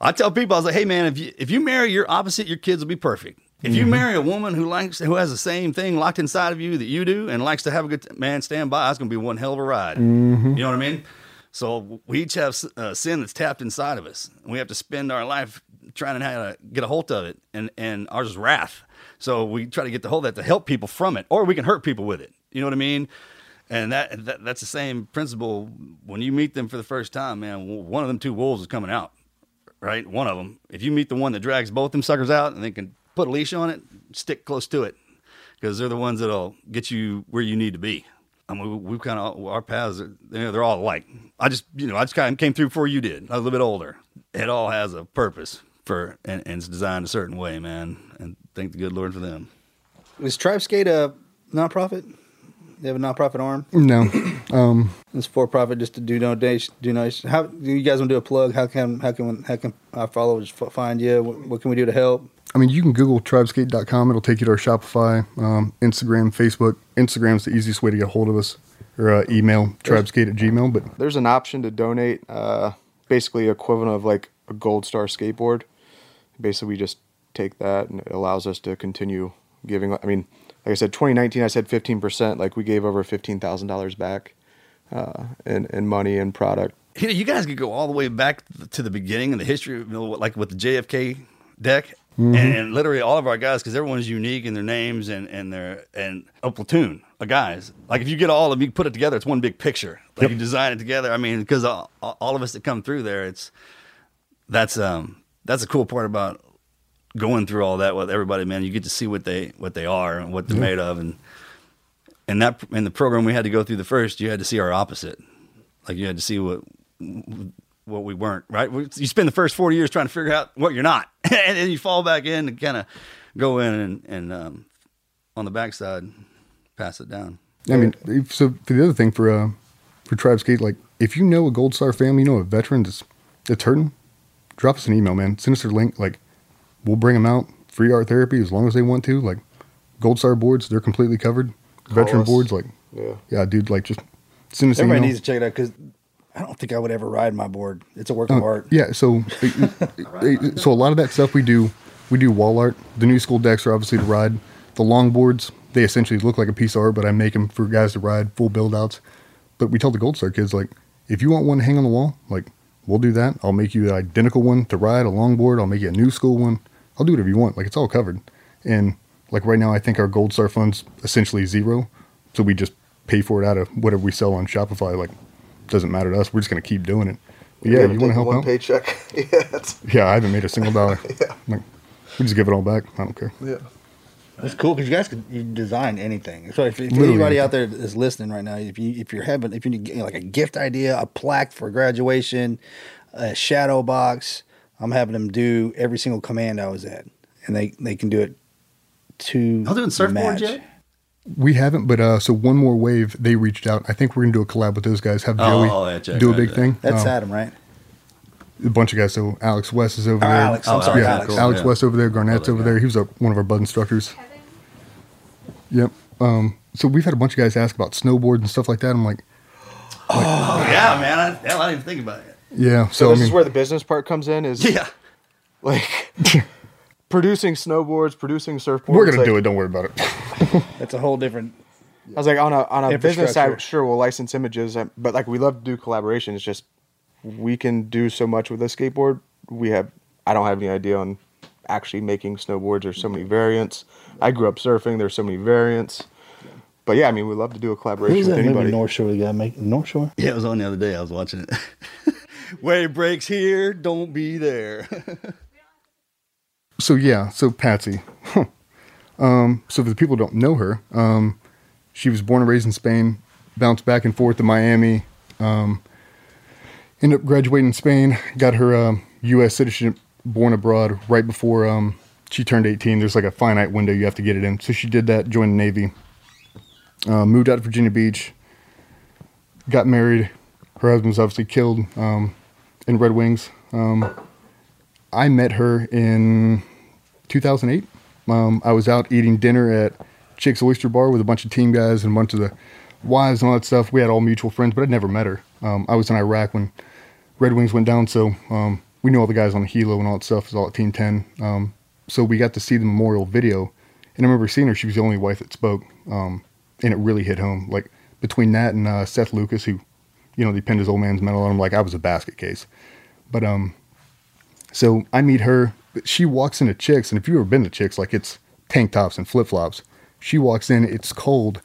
I tell people, I was like, hey, man, if you, if you marry your opposite, your kids will be perfect. If you Mhm. marry a woman who likes, who has the same thing locked inside of you that you do and likes to have a good, man, stand by, it's going to be one hell of a ride. Mhm. You know what I mean? So we each have uh, sin that's tapped inside of us. We have to spend our life trying to, get a hold of it, and and ours is wrath. So we try to get the hold of that to help people from it, or we can hurt people with it. You know what I mean? And that, that that's the same principle when you meet them for the first time, man. One of them two wolves is coming out, right? One of them. If you meet the one that drags both them suckers out and they can put a leash on it, stick close to it because they're the ones that'll get you where you need to be. I mean, we, we kind of our paths, are, you know, they're all alike. I just, you know, I just kind of came through before you did. I was a little bit older. It all has a purpose for, and, and it's designed a certain way, man. And thank the good Lord for them. Is Tribe Skate a nonprofit? They have a nonprofit arm. No. Um, It's for profit, just to do donation. Do donation. How do you guys want to do a plug? How can how can how can our followers f- find you? What, what can we do to help? I mean, you can Google tribeskate.com. It'll take you to our Shopify, um, Instagram, Facebook. Instagram's the easiest way to get a hold of us, or uh, email tribeskate at gmail. But There's an option to donate, uh, basically equivalent of like a Gold Star skateboard. Basically, we just take that and it allows us to continue giving. I mean, like I said, 2019, I said 15%. Like we gave over $15,000 back uh, in, in money and product. You, know, you guys could go all the way back to the beginning of the history, you know, like with the JFK deck, Mhm. and, and literally all of our guys, because everyone's unique in their names and and their and a platoon of guys. Like if you get all of them, you put it together, it's one big picture. Like you design it together. I mean, because all, all of us that come through there, it's that's um that's the cool part about going through all that with everybody, man. You get to see what they what they are and what they're Yeah. made of, and and that in the program we had to go through the first, you had to see our opposite. Like you had to see what what we weren't. Right? You spend the first forty years trying to figure out what you're not, and then you fall back in and kind of go in and and um, on the backside pass it down. I mean, so for the other thing for uh, for Tribe Skate, like if you know a Gold Star family, you know a veteran that's that's hurting, drop us an email, man. Send us their link. Like we'll bring them out free art therapy as long as they want to. Like Gold Star boards, they're completely covered. Call Veteran us. boards, like Yeah. yeah, dude, like just send us an Everybody email. needs to check it out because I don't think I would ever ride my board. It's a work Uh, of art. Yeah, so so a lot of that stuff we do we do wall art. The new school decks are obviously to ride. The long boards, they essentially look like a piece of art, but I make them for guys to ride full build outs. But we tell the Gold Star kids like, if you want one to hang on the wall, like we'll do that. I'll make you the identical one to ride a longboard. I'll make you a new school one. I'll do whatever you want. Like it's all covered. And like right now, I think our Gold Star fund's essentially zero, so we just pay for it out of whatever we sell on Shopify. Like doesn't matter to us. We're just gonna keep doing it. But yeah, you want to help one out? paycheck. yeah. Yeah, I haven't made a single dollar. yeah. Like, we just give it all back. I don't care. yeah. It's cool because you guys can you design anything. So if, if anybody out there is listening right now, if you if you're having if you need like a gift idea, a plaque for graduation, a shadow box, I'm having them do every single command I was at, and they they can do it to. Y'all doing surfboards match. yet? We haven't, but uh, so one more wave. They reached out. I think we're gonna do a collab with those guys. Have Oh, Joey oh, yeah, Jack, do a big yeah. thing. That's Um, Adam, right? A bunch of guys. So Alex West is over Oh, there. Alex, I'm sorry, yeah, Alex. Alex Yeah. West over there. Garnett's Oh, over guy. there. He was a, one of our BUD/S instructors. Yep. Um, so we've had a bunch of guys ask about snowboards and stuff like that. I'm like, Oh yeah, man. I, hell, I didn't even think about it. yeah. So, So, this I is where the business part comes in. Is Yeah. like producing snowboards, producing surfboards. we're gonna like, do it. Don't worry about it. That's a whole different. I was like, on a on a business side, Infrastructure. sure, we'll license images, uh, but like we love to do collaborations. Just we can do so much with a skateboard. We have, I don't have any idea on actually making snowboards. There's so many variants. I grew up surfing. There's so many variants. But yeah, I mean, we love to do a collaboration Who's with that movie anybody. North Shore? You got make North Shore. Yeah, it was on the other day. I was watching it. Wave breaks here, don't be there. so yeah, so Patsy. Huh. Um, so for the people who don't know her, um, she was born and raised in Spain, bounced back and forth to Miami, um, ended up graduating in Spain, got her um, U.S. citizenship born abroad right before um, she turned 18. There's like a finite window you have to get it in. So she did that, joined the Navy, uh, moved out to Virginia Beach, got married. Her husband was obviously killed um, in Red Wings. Um, I met her in 2008. Um, I was out eating dinner at Chick's Oyster Bar with a bunch of team guys and a bunch of the wives and all that stuff. We had all mutual friends, but I'd never met her. Um, I was in Iraq when Red Wings went down, so um, we knew all the guys on the helo and all that stuff. It was all at Team 10. So we got to see the memorial video. And I remember seeing her. She was the only wife that spoke. Um, and it really hit home. Like between that and uh, Seth Lucas, who, you know, they pinned his old man's medal on him, like I was a basket case. But um, so I meet her. She walks into Chicks, and if you've ever been to Chicks, like it's tank tops and flip flops. She walks in, it's cold.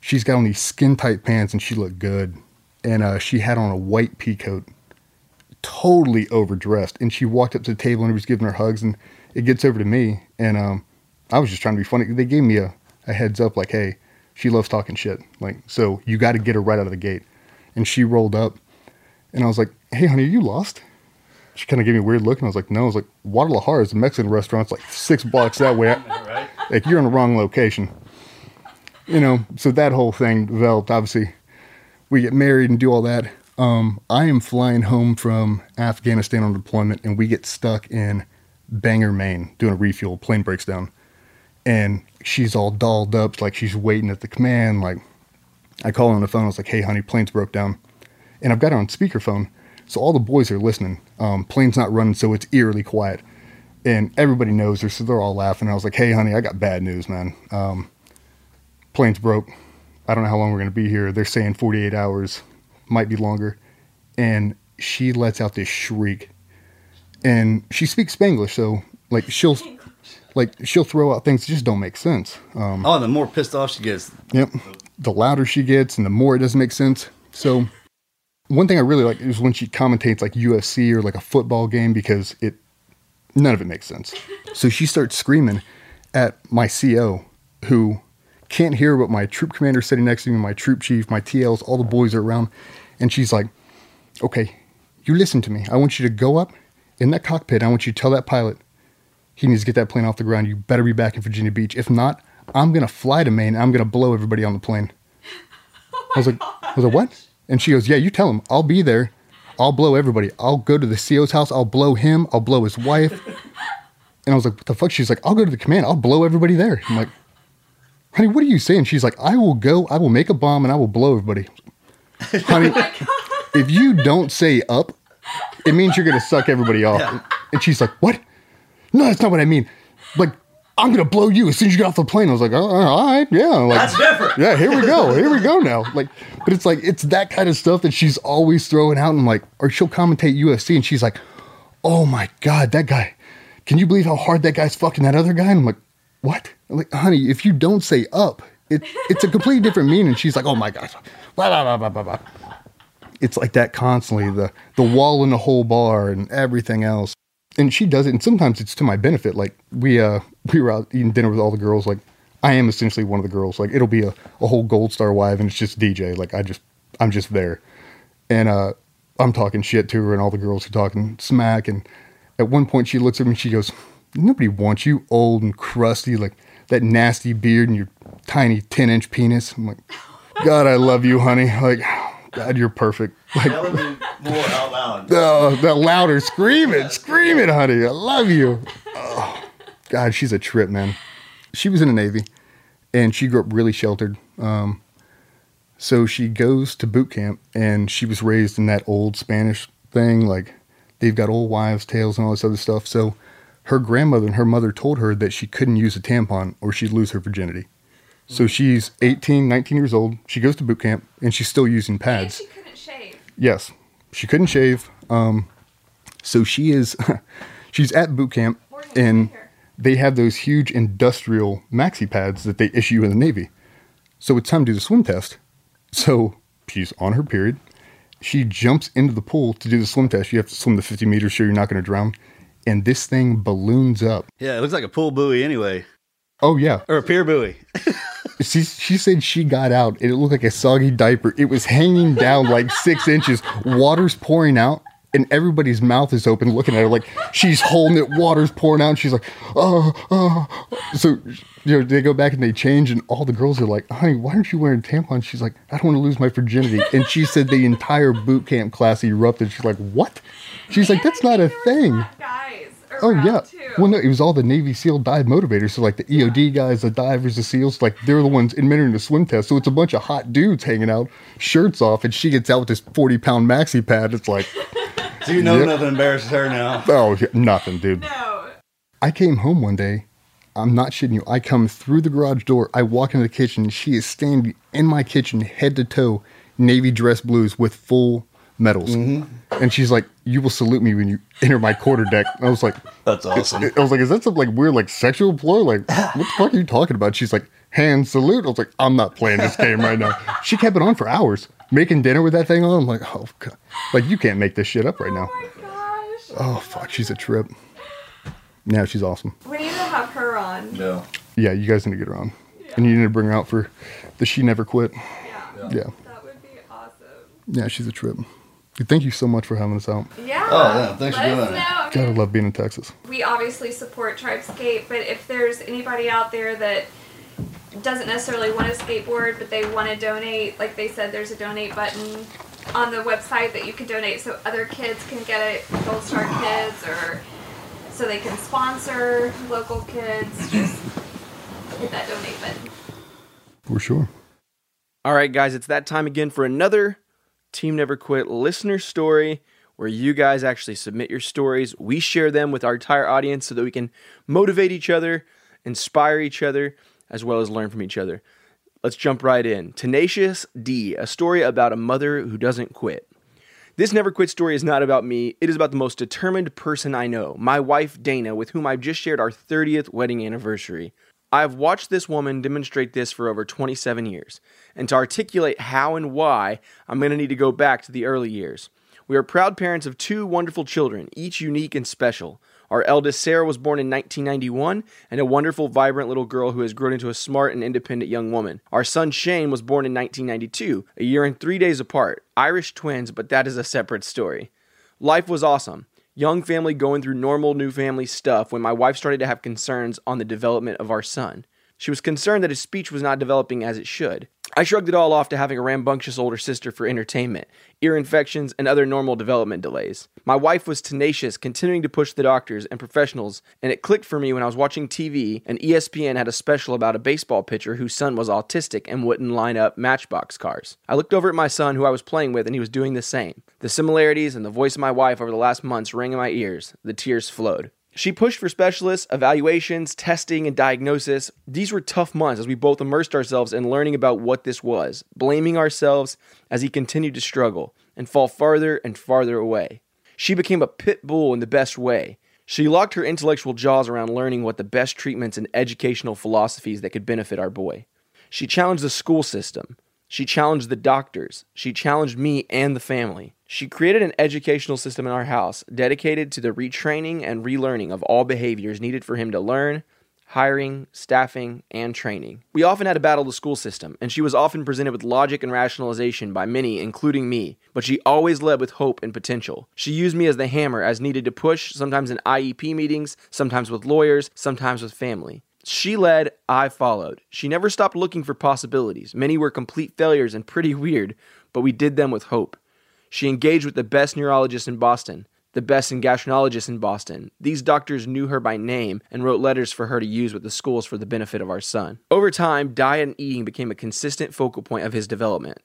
She's got on these skin tight pants, and she looked good. And uh, she had on a white pea coat, totally overdressed. And she walked up to the table and he was giving her hugs, and it gets over to me, and um, I was just trying to be funny. They gave me a, a heads up, like, hey, she loves talking shit. Like, so you got to get her right out of the gate. And she rolled up, and I was like, hey, honey, are you lost? She kind of gave me a weird look, and I was like, no. I was like, Guadalajara is a Mexican restaurant. It's like six blocks that way. Like, you're in the wrong location. You know, so that whole thing developed. Obviously, we get married and do all that. Um, I am flying home from Afghanistan on deployment, and we get stuck in Bangor, Maine, doing a refuel. Plane breaks down, and she's all dolled up, like she's waiting at the command. Like, I call her on the phone. I was like, "Hey, honey, plane's broke down," and I've got her on speakerphone, so all the boys are listening. Um, plane's not running, so it's eerily quiet, and everybody knows her, so they're all laughing. I was like, "Hey, honey, I got bad news, man. Um, plane's broke. I don't know how long we're gonna be here. They're saying 48 hours, might be longer," and she lets out this shriek and she speaks Spanglish, so like she'll like she'll throw out things that just don't make sense. Um, Oh, the more pissed off she gets. Yep. The louder she gets, and the more it doesn't make sense. So, one thing I really like is when she commentates like UFC or like a football game because it none of it makes sense. So she starts screaming at my CO, who can't hear what my troop commander sitting next to me, my troop chief, my TLs, all the boys are around, and she's like, "Okay, you listen to me. I want you to go up in that cockpit. I want you to tell that pilot he needs to get that plane off the ground. You better be back in Virginia Beach. If not, I'm gonna fly to Maine. I'm gonna blow everybody on the plane." I was like, "I was like, what?" And she goes, "Yeah, you tell him. I'll be there. I'll blow everybody. I'll go to the CO's house. I'll blow him. I'll blow his wife." And I was like, "What the fuck?" She's like, "I'll go to the command. I'll blow everybody there." I'm like, "Honey, what are you saying?" She's like, "I will go. I will make a bomb and I will blow everybody." Honey, if you don't say up, it means you're gonna suck everybody off. And she's like, "What? No, that's not what I mean. Like, I'm gonna blow you as soon as you get off the plane." I was like, "Oh, all right, yeah." Like, That's different. Yeah, here we go. Here we go now. Like, but it's like it's that kind of stuff that she's always throwing out, and like, or she'll commentate UFC, and she's like, "Oh my god, that guy! Can you believe how hard that guy's fucking that other guy?" And I'm like, "What? I'm like, honey, if you don't say up, it it's a completely different meaning." She's like, "Oh my gosh." Blah, blah, blah, blah, blah, blah it's like that constantly the the wall in the whole bar and everything else. And she does it and sometimes it's to my benefit like we uh we were out eating dinner with all the girls like i am essentially one of the girls like it'll be a, a whole gold star wife and it's just dj like i just i'm just there. And uh i'm talking shit to her and all the girls are talking smack and at one point she looks at me and she goes nobody wants you old and crusty like that nasty beard and your tiny 10 inch penis. I'm like god i love you honey. Like god you're perfect like Telling me more out loud. Oh, the louder, scream it, scream it, honey. I love you. Oh, God, she's a trip, man. She was in the Navy, and she grew up really sheltered. Um, so she goes to boot camp, and she was raised in that old Spanish thing, like they've got old wives' tales and all this other stuff. So her grandmother and her mother told her that she couldn't use a tampon or she'd lose her virginity. So she's 18, 19 years old. She goes to boot camp, and she's still using pads. She couldn't shave. Yes, she couldn't shave. Um, so she is, she's at boot camp, and they have those huge industrial maxi pads that they issue in the Navy. So it's time to do the swim test. So she's on her period. She jumps into the pool to do the swim test. You have to swim the 50 meters so you're not going to drown. And this thing balloons up. Yeah, it looks like a pool buoy anyway. Oh, yeah. Or a pier buoy. She, she said she got out and it looked like a soggy diaper. It was hanging down like six inches. Water's pouring out and everybody's mouth is open looking at her like she's holding it. Water's pouring out. And she's like, oh, oh. So, you know, they go back and they change and all the girls are like, honey, why aren't you wearing tampons? She's like, I don't want to lose my virginity. And she said the entire boot camp class erupted. She's like, what? She's like, that's not a thing. Guys Oh, yeah. too. Well, no, it was all the Navy SEAL dive motivators. So, like the EOD guys, the divers, the SEALs, like they're the ones administering the swim test. So it's a bunch of hot dudes hanging out, shirts off, and she gets out with this 40 pound maxi pad. It's like, So you know Yep. nothing embarrasses her now. oh, yeah, nothing, dude. No. I came home one day. I'm not shitting you. I come through the garage door. I walk into the kitchen. She is standing in my kitchen, head to toe, navy dress blues with full medals. Mm-hmm. And she's like, "You will salute me when you enter my quarter deck." I was like, That's awesome. I was like, "Is that some like weird like sexual ploy? Like, what the fuck are you talking about?" She's like, "Hand salute." I was like, "I'm not playing this game right now." She kept it on for hours, making dinner with that thing on. I'm like, "Oh god, like you can't make this shit up right oh now." Oh oh fuck, she's a trip. Now she's awesome. We need to have her on. No. Yeah, you guys need to get her on, and you need to bring her out for the she never quit. Yeah. Yeah, That would be awesome. yeah, she's a trip. Thank you so much for having us out. Yeah. Oh, yeah, thanks for Let us doing it. know. I God, I love being in Texas. we obviously support Tribe Sk8z, but if there's anybody out there that doesn't necessarily want to skateboard, but they want to donate, like they said, there's a donate button on the website that you can donate so other kids can get it, Gold Star kids, or so they can sponsor local kids. Just hit that donate button. For sure. All right, guys, it's that time again for another Team Never Quit listener story where you guys actually submit your stories. We share them with our entire audience so that we can motivate each other, inspire each other, as well as learn from each other. Let's jump right in. Tenacious D, a story about a mother who doesn't quit. This never quit story is not about me. It is about the most determined person I know, my wife Dana, with whom I've just shared our 30th wedding anniversary. I have watched this woman demonstrate this for over 27 years, and to articulate how and why, I'm going to need to go back to the early years. We are proud parents of two wonderful children, each unique and special. Our eldest, Sarah, was born in 1991 and a wonderful, vibrant little girl who has grown into a smart and independent young woman. Our son, Shane, was born in 1992, a year and three days apart. Irish twins, but that is a separate story. Life was awesome. Young family going through normal new family stuff when my wife started to have concerns on the development of our son. She was concerned that his speech was not developing as it should. I shrugged it all off to having a rambunctious older sister for entertainment, ear infections, and other normal development delays. My wife was tenacious, continuing to push the doctors and professionals, and it clicked for me when I was watching TV and ESPN had a special about a baseball pitcher whose son was autistic and wouldn't line up matchbox cars. I looked over at my son, who I was playing with, and he was doing the same. The similarities and the voice of my wife over the last months rang in my ears. The tears flowed. She pushed for specialists, evaluations, testing, and diagnosis. These were tough months as we both immersed ourselves in learning about what this was, blaming ourselves as he continued to struggle and fall farther and farther away. She became a pit bull in the best way. She locked her intellectual jaws around learning what the best treatments and educational philosophies that could benefit our boy. She challenged the school system. She challenged the doctors. She challenged me and the family. She created an educational system in our house dedicated to the retraining and relearning of all behaviors needed for him to learn, hiring, staffing, and training. We often had to battle the school system, and she was often presented with logic and rationalization by many, including me, but she always led with hope and potential. She used me as the hammer as needed to push, sometimes in IEP meetings, sometimes with lawyers, sometimes with family. She led, I followed. She never stopped looking for possibilities. Many were complete failures and pretty weird, but we did them with hope. She engaged with the best neurologists in Boston, the best in gastroenterologists in Boston. These doctors knew her by name and wrote letters for her to use with the schools for the benefit of our son. Over time, diet and eating became a consistent focal point of his development,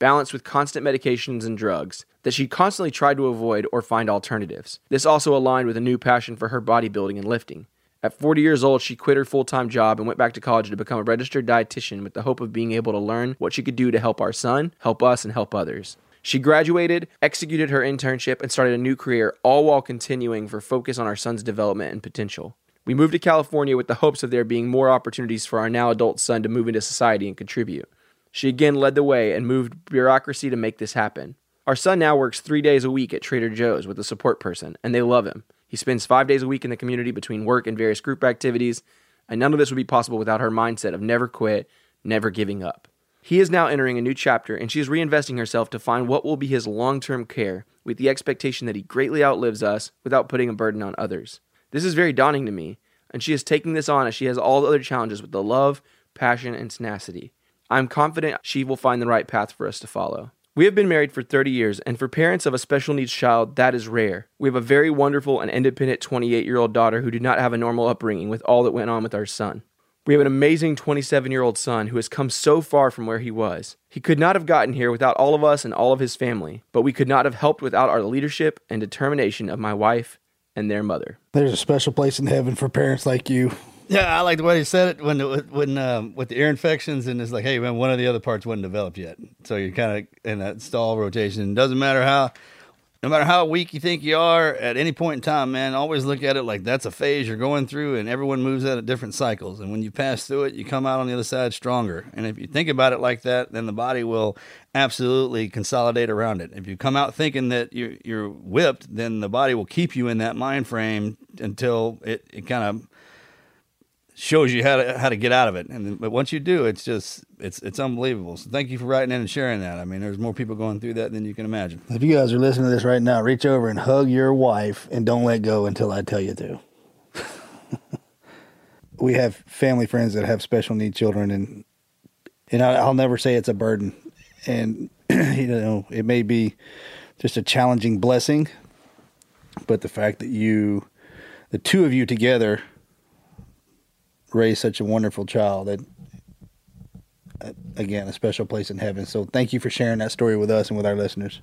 balanced with constant medications and drugs that she constantly tried to avoid or find alternatives. This also aligned with a new passion for her bodybuilding and lifting. At 40 years old, she quit her full time job and went back to college to become a registered dietitian with the hope of being able to learn what she could do to help our son, help us, and help others. She graduated, executed her internship, and started a new career, all while continuing for focus on our son's development and potential. We moved to California with the hopes of there being more opportunities for our now adult son to move into society and contribute. She again led the way and moved bureaucracy to make this happen. Our son now works three days a week at Trader Joe's with a support person, and they love him. He spends five days a week in the community between work and various group activities, and none of this would be possible without her mindset of never quit, never giving up. He is now entering a new chapter, and she is reinvesting herself to find what will be his long term care, with the expectation that he greatly outlives us without putting a burden on others. This is very daunting to me, and she is taking this on as she has all the other challenges with the love, passion, and tenacity. I am confident she will find the right path for us to follow. We have been married for 30 years, and for parents of a special needs child, that is rare. We have a very wonderful and independent 28 year old daughter who did not have a normal upbringing with all that went on with our son. We have an amazing 27 year old son who has come so far from where he was. He could not have gotten here without all of us and all of his family, but we could not have helped without our leadership and determination of my wife and their mother. There's a special place in heaven for parents like you. Yeah, I like the way he said it when when um, with the ear infections and it's like, hey man, one of the other parts wasn't developed yet, so you're kind of in that stall rotation. It doesn't matter how, no matter how weak you think you are at any point in time, man. Always look at it like that's a phase you're going through, and everyone moves out at different cycles. And when you pass through it, you come out on the other side stronger. And if you think about it like that, then the body will absolutely consolidate around it. If you come out thinking that you're, you're whipped, then the body will keep you in that mind frame until it, it kind of shows you how to how to get out of it. And but once you do, it's just it's it's unbelievable. So thank you for writing in and sharing that. I mean, there's more people going through that than you can imagine. If you guys are listening to this right now, reach over and hug your wife and don't let go until I tell you to. we have family friends that have special need children, and and I, I'll never say it's a burden. And you know, it may be just a challenging blessing, but the fact that you, the two of you together, raised such a wonderful child that again a special place in heaven so thank you for sharing that story with us and with our listeners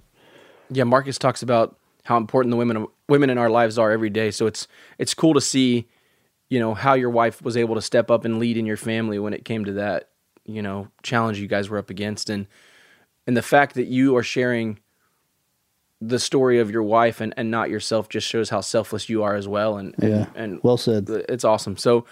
Yeah, Marcus talks about how important the women women in our lives are every day. So it's it's cool to see, you know, how your wife was able to step up and lead in your family when it came to that, you know, challenge you guys were up against and and the fact that you are sharing the story of your wife and, and not yourself just shows how selfless you are as well and and, Yeah. and Well said. it's awesome so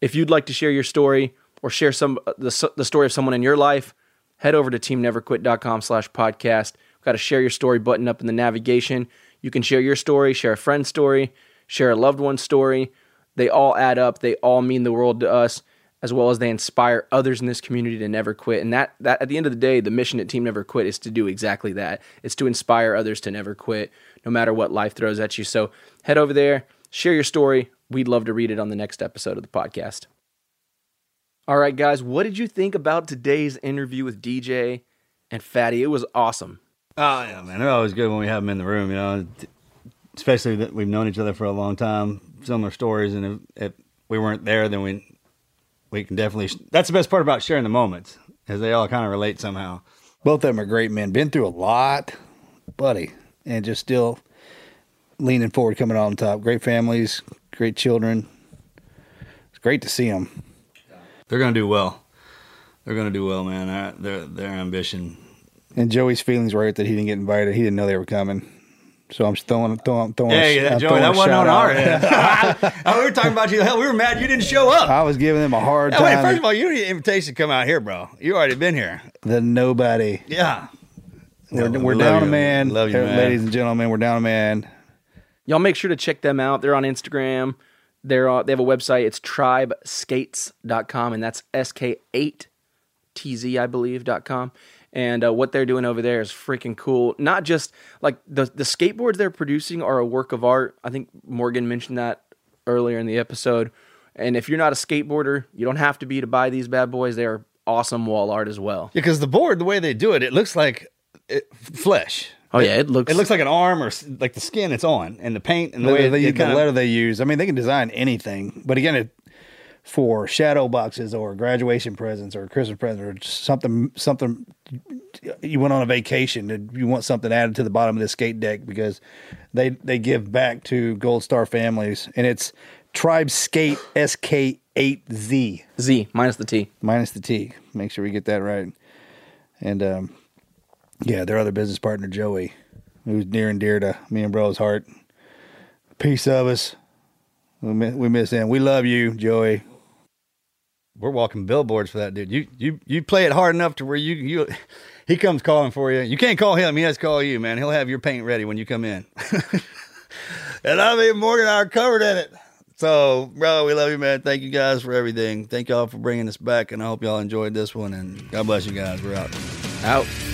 if you'd like to share your story or share some uh, the, the story of someone in your life head over to teamneverquit.com slash podcast we've got a share your story button up in the navigation you can share your story share a friend's story share a loved one's story they all add up they all mean the world to us as well as they inspire others in this community to never quit. And that that at the end of the day, the mission at Team Never Quit is to do exactly that. It's to inspire others to never quit, no matter what life throws at you. So head over there, share your story. We'd love to read it on the next episode of the podcast. All right, guys, what did you think about today's interview with DJ and Fatty? It was awesome. Oh yeah, man, they're always good when we have them in the room. You know, especially that we've known each other for a long time, similar stories, and if, if we weren't there, then we we can definitely. That's the best part about sharing the moments, is they all kind of relate somehow. both of them are great men been through a lot buddy and just still leaning forward coming on top great families great children it's great to see them They're gonna do well. They're gonna do well, man. Their their, their ambition. and joey's feelings were hurt that he didn't get invited he didn't know they were coming so i'm just throwing throwing, throwing Hey, a, that, Joey, that wasn't on our end. We were talking about you. Hell, we were mad you didn't show up. i was giving them a hard Yeah, time wait, first of all, you need an invitation to come out here, bro. You already been here. the nobody Yeah. we're, we're down you. a man Love you, man. ladies and gentlemen we're down a man Y'all make sure to check them out. They're on Instagram. They're uh, they have a website. It's tribeskates.com and that's SK8TZ I believe dot com. And uh, what they're doing over there is freaking cool. Not just like the the skateboards they're producing are a work of art. I think Morgan mentioned that earlier in the episode. And if you're not a skateboarder, you don't have to be to buy these bad boys. They are awesome wall art as well. Yeah, because the board, the way they do it, it looks like it, flesh. Oh yeah, it looks It looks like an arm or like the skin it's on, and the paint and the the, way they, it, the letter they use. I mean, they can design anything, but again, it, for shadow boxes or graduation presents or Christmas presents or something, something you went on a vacation and you want something added to the bottom of the skate deck because they they give back to Gold Star families, and it's Tribe Skate SK eight Z Z minus the T minus the T. Make sure we get that right. And um, yeah, their other business partner Joey, who's near and dear to me and bro's heart. Piece of us. We miss, we miss him. We love you, Joey. We're walking billboards for that dude. You you you play it hard enough to where you you he comes calling for you. You can't call him. He has to call you, man. He'll have your paint ready when you come in. and I mean Morgan and I are covered in it. So, bro, we love you, man. Thank you guys for everything. Thank y'all for bringing us back, and I hope y'all enjoyed this one. And God bless you guys. We're out. out.